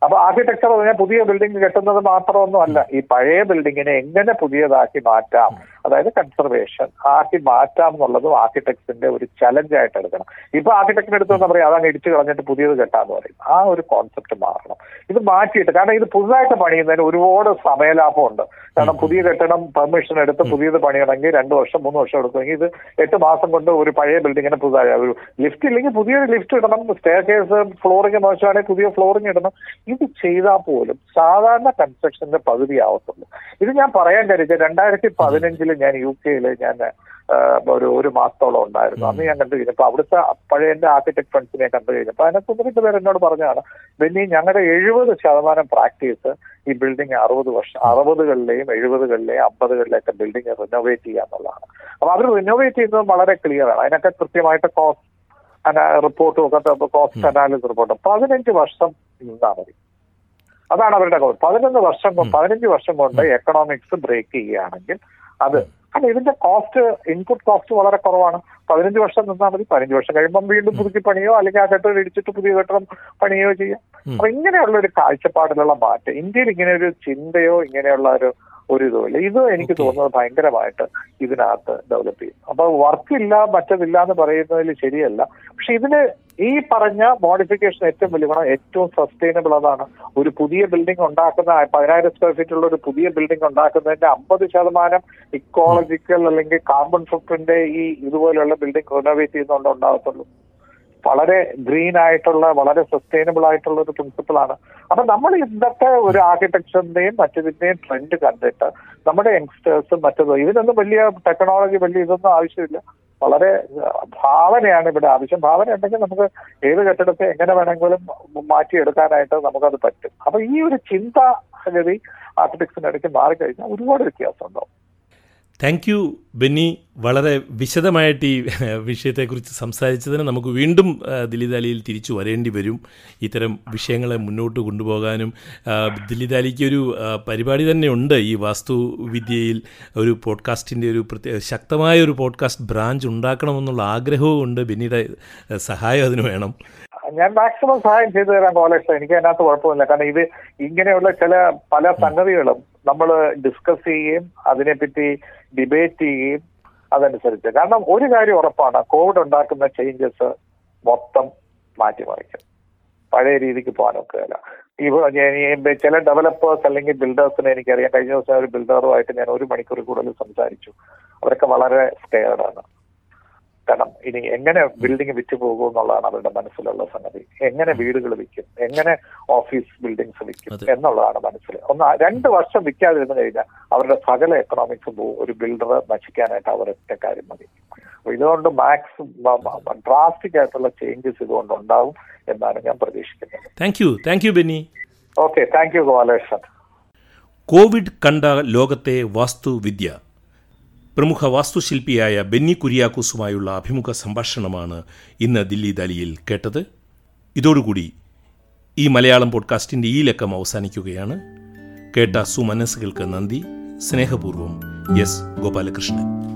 അപ്പൊ ആർക്കിടെക്ചർ പറഞ്ഞാൽ പുതിയ ബിൽഡിംഗ് കെട്ടുന്നത് മാത്രമൊന്നും അല്ല ഈ പഴയ ബിൽഡിങ്ങിനെ എങ്ങനെ പുതിയതാക്കി മാറ്റാം? അതായത് കൺസർവേഷൻ ആക്കി മാറ്റാം എന്നുള്ളതും ആർക്കിടെക്ടിന്റെ ഒരു ചലഞ്ച് ആയിട്ട് എടുക്കണം. ഇപ്പൊ ആർക്കിടെക്റ്റിന് എടുത്ത് പറയാം അതാണ് അതങ്ങ് ഇടിച്ചു കളഞ്ഞിട്ട് പുതിയത് കെട്ടാന്ന് പറയും. ആ ഒരു കോൺസെപ്റ്റ് മാറണം. ഇത് മാറ്റിയിട്ട് കാരണം ഇത് പുതുതായിട്ട് പണിയുന്നതിന് ഒരുപാട് സമയലാഭമുണ്ട്. കാരണം പുതിയ കെട്ടിടം പെർമിഷൻ എടുത്ത് പുതിയത് പണിയണമെങ്കിൽ രണ്ട് വർഷം മൂന്ന് വർഷം എടുക്കുമെങ്കിൽ ഇത് എട്ട് മാസം കൊണ്ട് ഒരു പഴയ ബിൽഡിങ്ങിനെ പുതുതായി ഒരു ലിഫ്റ്റ് ഇല്ലെങ്കിൽ പുതിയൊരു ലിഫ്റ്റ് ഇടണം. സ്റ്റേ കേസ് ഫ്ലോറിംഗ് മോശമാണെങ്കിൽ പുതിയ ഫ്ലോറിംഗ് ഇടണം. ഇത് ചെയ്താൽ പോലും സാധാരണ കൺസ്ട്രക്ഷന്റെ പകുതി ആവത്തുള്ളൂ. ഇത് ഞാൻ പറയാൻ കാര്യം രണ്ടായിരത്തി ഞാൻ യു കെയിൽ ഞാൻ ഒരു ഒരു മാസത്തോളം ഉണ്ടായിരുന്നു. അന്ന് ഞാൻ കണ്ടു കഴിഞ്ഞപ്പോൾ അവിടുത്തെ പഴയ എന്റെ ആർക്കിടെക്ട് ഫ്രണ്ട്സിനെ കണ്ടു കഴിഞ്ഞപ്പോൾ അതിനകത്ത് രണ്ട് പേര് എന്നോട് പറഞ്ഞതാണ് ബെന്നി ഞങ്ങളുടെ എഴുപത് ശതമാനം പ്രാക്ടീസ് ഈ ബിൽഡിംഗ് അറുപത് വർഷം അറുപതുകളിലെയും എഴുപതുകളിലെയും അമ്പതുകളിലെയൊക്കെ ബിൽഡിംഗ് റിനോവേറ്റ് ചെയ്യുക എന്നുള്ളതാണ്. അപ്പൊ അവർ റിനോവേറ്റ് ചെയ്യുന്നത് വളരെ ക്ലിയറാണ് അതിനൊക്കെ കൃത്യമായിട്ട് കോസ്റ്റ് റിപ്പോർട്ടും ഒക്കെ കോസ്റ്റ് അനാലിസ് റിപ്പോർട്ട് പതിനഞ്ച് വർഷം നിന്നാൽ മതി. അതാണ് അവരുടെ പതിനൊന്ന് വർഷം പതിനഞ്ച് വർഷം കൊണ്ട് എക്കണോമിക്സ് ബ്രേക്ക് ചെയ്യുകയാണെങ്കിൽ അത് കാരണം ഇതിന്റെ കോസ്റ്റ് ഇൻപുട്ട് കോസ്റ്റ് വളരെ കുറവാണ്. പതിനഞ്ച് വർഷം നിന്നാൽ മതി. പതിനഞ്ച് വർഷം കഴിയുമ്പം വീണ്ടും പുതുക്കി പണിയോ അല്ലെങ്കിൽ ആ കെട്ടിടം ഇടിച്ചിട്ട് പുതിയ കെട്ടിടം പണിയോ ചെയ്യാം. അപ്പൊ ഇങ്ങനെയുള്ള ഒരു കാഴ്ചപ്പാടിലുള്ള മാറ്റം ഇന്ത്യയിൽ ഇങ്ങനെ ഒരു ചിന്തയോ ഇങ്ങനെയുള്ള ഒരു ഒരു ഇതുമില്ല. ഇത് എനിക്ക് തോന്നുന്നത് ഭയങ്കരമായിട്ട് ഇതിനകത്ത് ഡെവലപ്പ് ചെയ്യും. അപ്പൊ വർക്കില്ല മറ്റതില്ല എന്ന് പറയുന്നതിൽ ശരിയല്ല. പക്ഷെ ഇതിന് ഈ പറഞ്ഞ മോഡിഫിക്കേഷൻ ഏറ്റവും വലിയ ഗുണം ഏറ്റവും സസ്റ്റൈനബിൾ അതാണ്. ഒരു പുതിയ ബിൽഡിംഗ് ഉണ്ടാക്കുന്ന പതിനായിരം സ്ക്വയർ ഫീറ്റ് ഉള്ള ഒരു പുതിയ ബിൽഡിംഗ് ഉണ്ടാക്കുന്നതിന്റെ അമ്പത് ശതമാനം ഇക്കോളജിക്കൽ അല്ലെങ്കിൽ കാർബൺ ഫുട്പ്രിന്റ് ഈ ഇതുപോലെയുള്ള ബിൽഡിംഗ് റിനോവേറ്റ് ചെയ്യുന്നതുകൊണ്ട് ഉണ്ടാകത്തുള്ളൂ. വളരെ ഗ്രീൻ ആയിട്ടുള്ള വളരെ സസ്റ്റൈനബിൾ ആയിട്ടുള്ള ഒരു പ്രിൻസിപ്പിളാണ് അപ്പൊ നമ്മൾ ഇന്നത്തെ ഒരു ആർക്കിടെക്ചറിന്റെയും മറ്റതിന്റെയും ട്രെൻഡ് കണ്ടിട്ട് നമ്മുടെ യങ്സ്റ്റേഴ്സും മറ്റതും ഇതിനൊന്നും വലിയ ടെക്നോളജി വലിയ ഇതൊന്നും ആവശ്യമില്ല. വളരെ ഭാവനയാണ് ഇവിടെ ആവശ്യം. ഭാവന ഉണ്ടെങ്കിൽ നമുക്ക് ഏത് കെട്ടിടത്തെ എങ്ങനെ വേണമെങ്കിലും മാറ്റിയെടുക്കാനായിട്ട് നമുക്കത് പറ്റും. അപ്പൊ ഈ ഒരു ചിന്താഗതി ആർക്കിടെക്ട്സിനിടയ്ക്ക് മാറിക്കഴിഞ്ഞാൽ ഒരുപാട് വ്യത്യാസം ഉണ്ടാവും താങ്ക് യു ബെന്നി. വളരെ വിശദമായിട്ട് ഈ വിഷയത്തെക്കുറിച്ച് സംസാരിച്ചതിന് നമുക്ക് വീണ്ടും ദില്ലിദാലിയിൽ തിരിച്ചു വരേണ്ടി വരും. ഇത്തരം വിഷയങ്ങളെ മുന്നോട്ട് കൊണ്ടുപോകാനും ദില്ലിദാലിക്ക് ഒരു പരിപാടി തന്നെ ഉണ്ട്. ഈ വാസ്തുവിദ്യയിൽ ഒരു പോഡ്കാസ്റ്റിന്റെ ഒരു പ്രത്യേക ശക്തമായ ഒരു പോഡ്കാസ്റ്റ് ബ്രാഞ്ച് ഉണ്ടാക്കണമെന്നുള്ള ആഗ്രഹവും ഉണ്ട്. ബെന്നിയുടെ സഹായം അതിന് വേണം. ഞാൻ മാക്സിമം സഹായം ചെയ്തു തരാൻ കോളേജ് എനിക്ക് അതിനകത്ത് കുഴപ്പമില്ല കാരണം ഇത് ഇങ്ങനെയുള്ള ചില പല സംഗതികളും നമ്മൾ ഡിസ്കസ് ചെയ്യുകയും അതിനെപ്പറ്റി ഡിബേറ്റ് ചെയ്യുകയും അതനുസരിച്ച്. കാരണം ഒരു കാര്യം ഉറപ്പാണ് കോവിഡ് ഉണ്ടാക്കുന്ന ചേഞ്ചസ് മൊത്തം മാറ്റിമറിക്കും. പഴയ രീതിക്ക് പോകാൻ ഒക്കുകയില്ല ഈ ചില ഡെവലപ്പേഴ്സ് അല്ലെങ്കിൽ ബിൽഡേഴ്സിനെ എനിക്കറിയാം. കഴിഞ്ഞ ദിവസം ഒരു ബിൽഡറുമായിട്ട് ഞാൻ ഒരു മണിക്കൂർ കൂടുതൽ സംസാരിച്ചു. അവരൊക്കെ വളരെ സ്കെയർഡാണ് കാരണം ഇനി എങ്ങനെ ബിൽഡിംഗ് വിറ്റ് പോകും എന്നുള്ളതാണ് അവരുടെ മനസ്സിലുള്ള സംഗതി. എങ്ങനെ വീടുകൾ വിൽക്കും? എങ്ങനെ ഓഫീസ് ബിൽഡിങ്സ് വിൽക്കും? എന്നുള്ളതാണ് മനസ്സിൽ. ഒന്ന് രണ്ട് വർഷം വിൽക്കാതിരുന്നു കഴിഞ്ഞാൽ അവരുടെ സകല എക്കണോമിക്സ് പോകും. ഒരു ബിൽഡർ നശിക്കാനായിട്ട് അവരൊറ്റ കാര്യം മതി. ഇതുകൊണ്ട് മാക്സ് ഡ്രാസ്റ്റിക് ആയിട്ടുള്ള ചേഞ്ചസ് ഇതുകൊണ്ട് ഉണ്ടാവും എന്നാണ് ഞാൻ പ്രതീക്ഷിക്കുന്നത്. Thank you thank you Benny okay thank you Gopalakrishnan. Covid കണ്ട ലോകത്തെ വാസ്തുവിദ്യ. പ്രമുഖ വാസ്തുശില്പിയായ ബെന്നി കുര്യാക്കൂസുമായുള്ള അഭിമുഖ സംഭാഷണമാണ് ഇന്ന് ദില്ലി ദലിയിൽ കേട്ടത്. ഇതോടുകൂടി ഈ മലയാളം പോഡ്കാസ്റ്റിന്റെ ഈ ലക്കം അവസാനിക്കുകയാണ്. കേട്ട സുമനസ്സുകൾക്ക് നന്ദി. സ്നേഹപൂർവം എസ് ഗോപാലകൃഷ്ണൻ.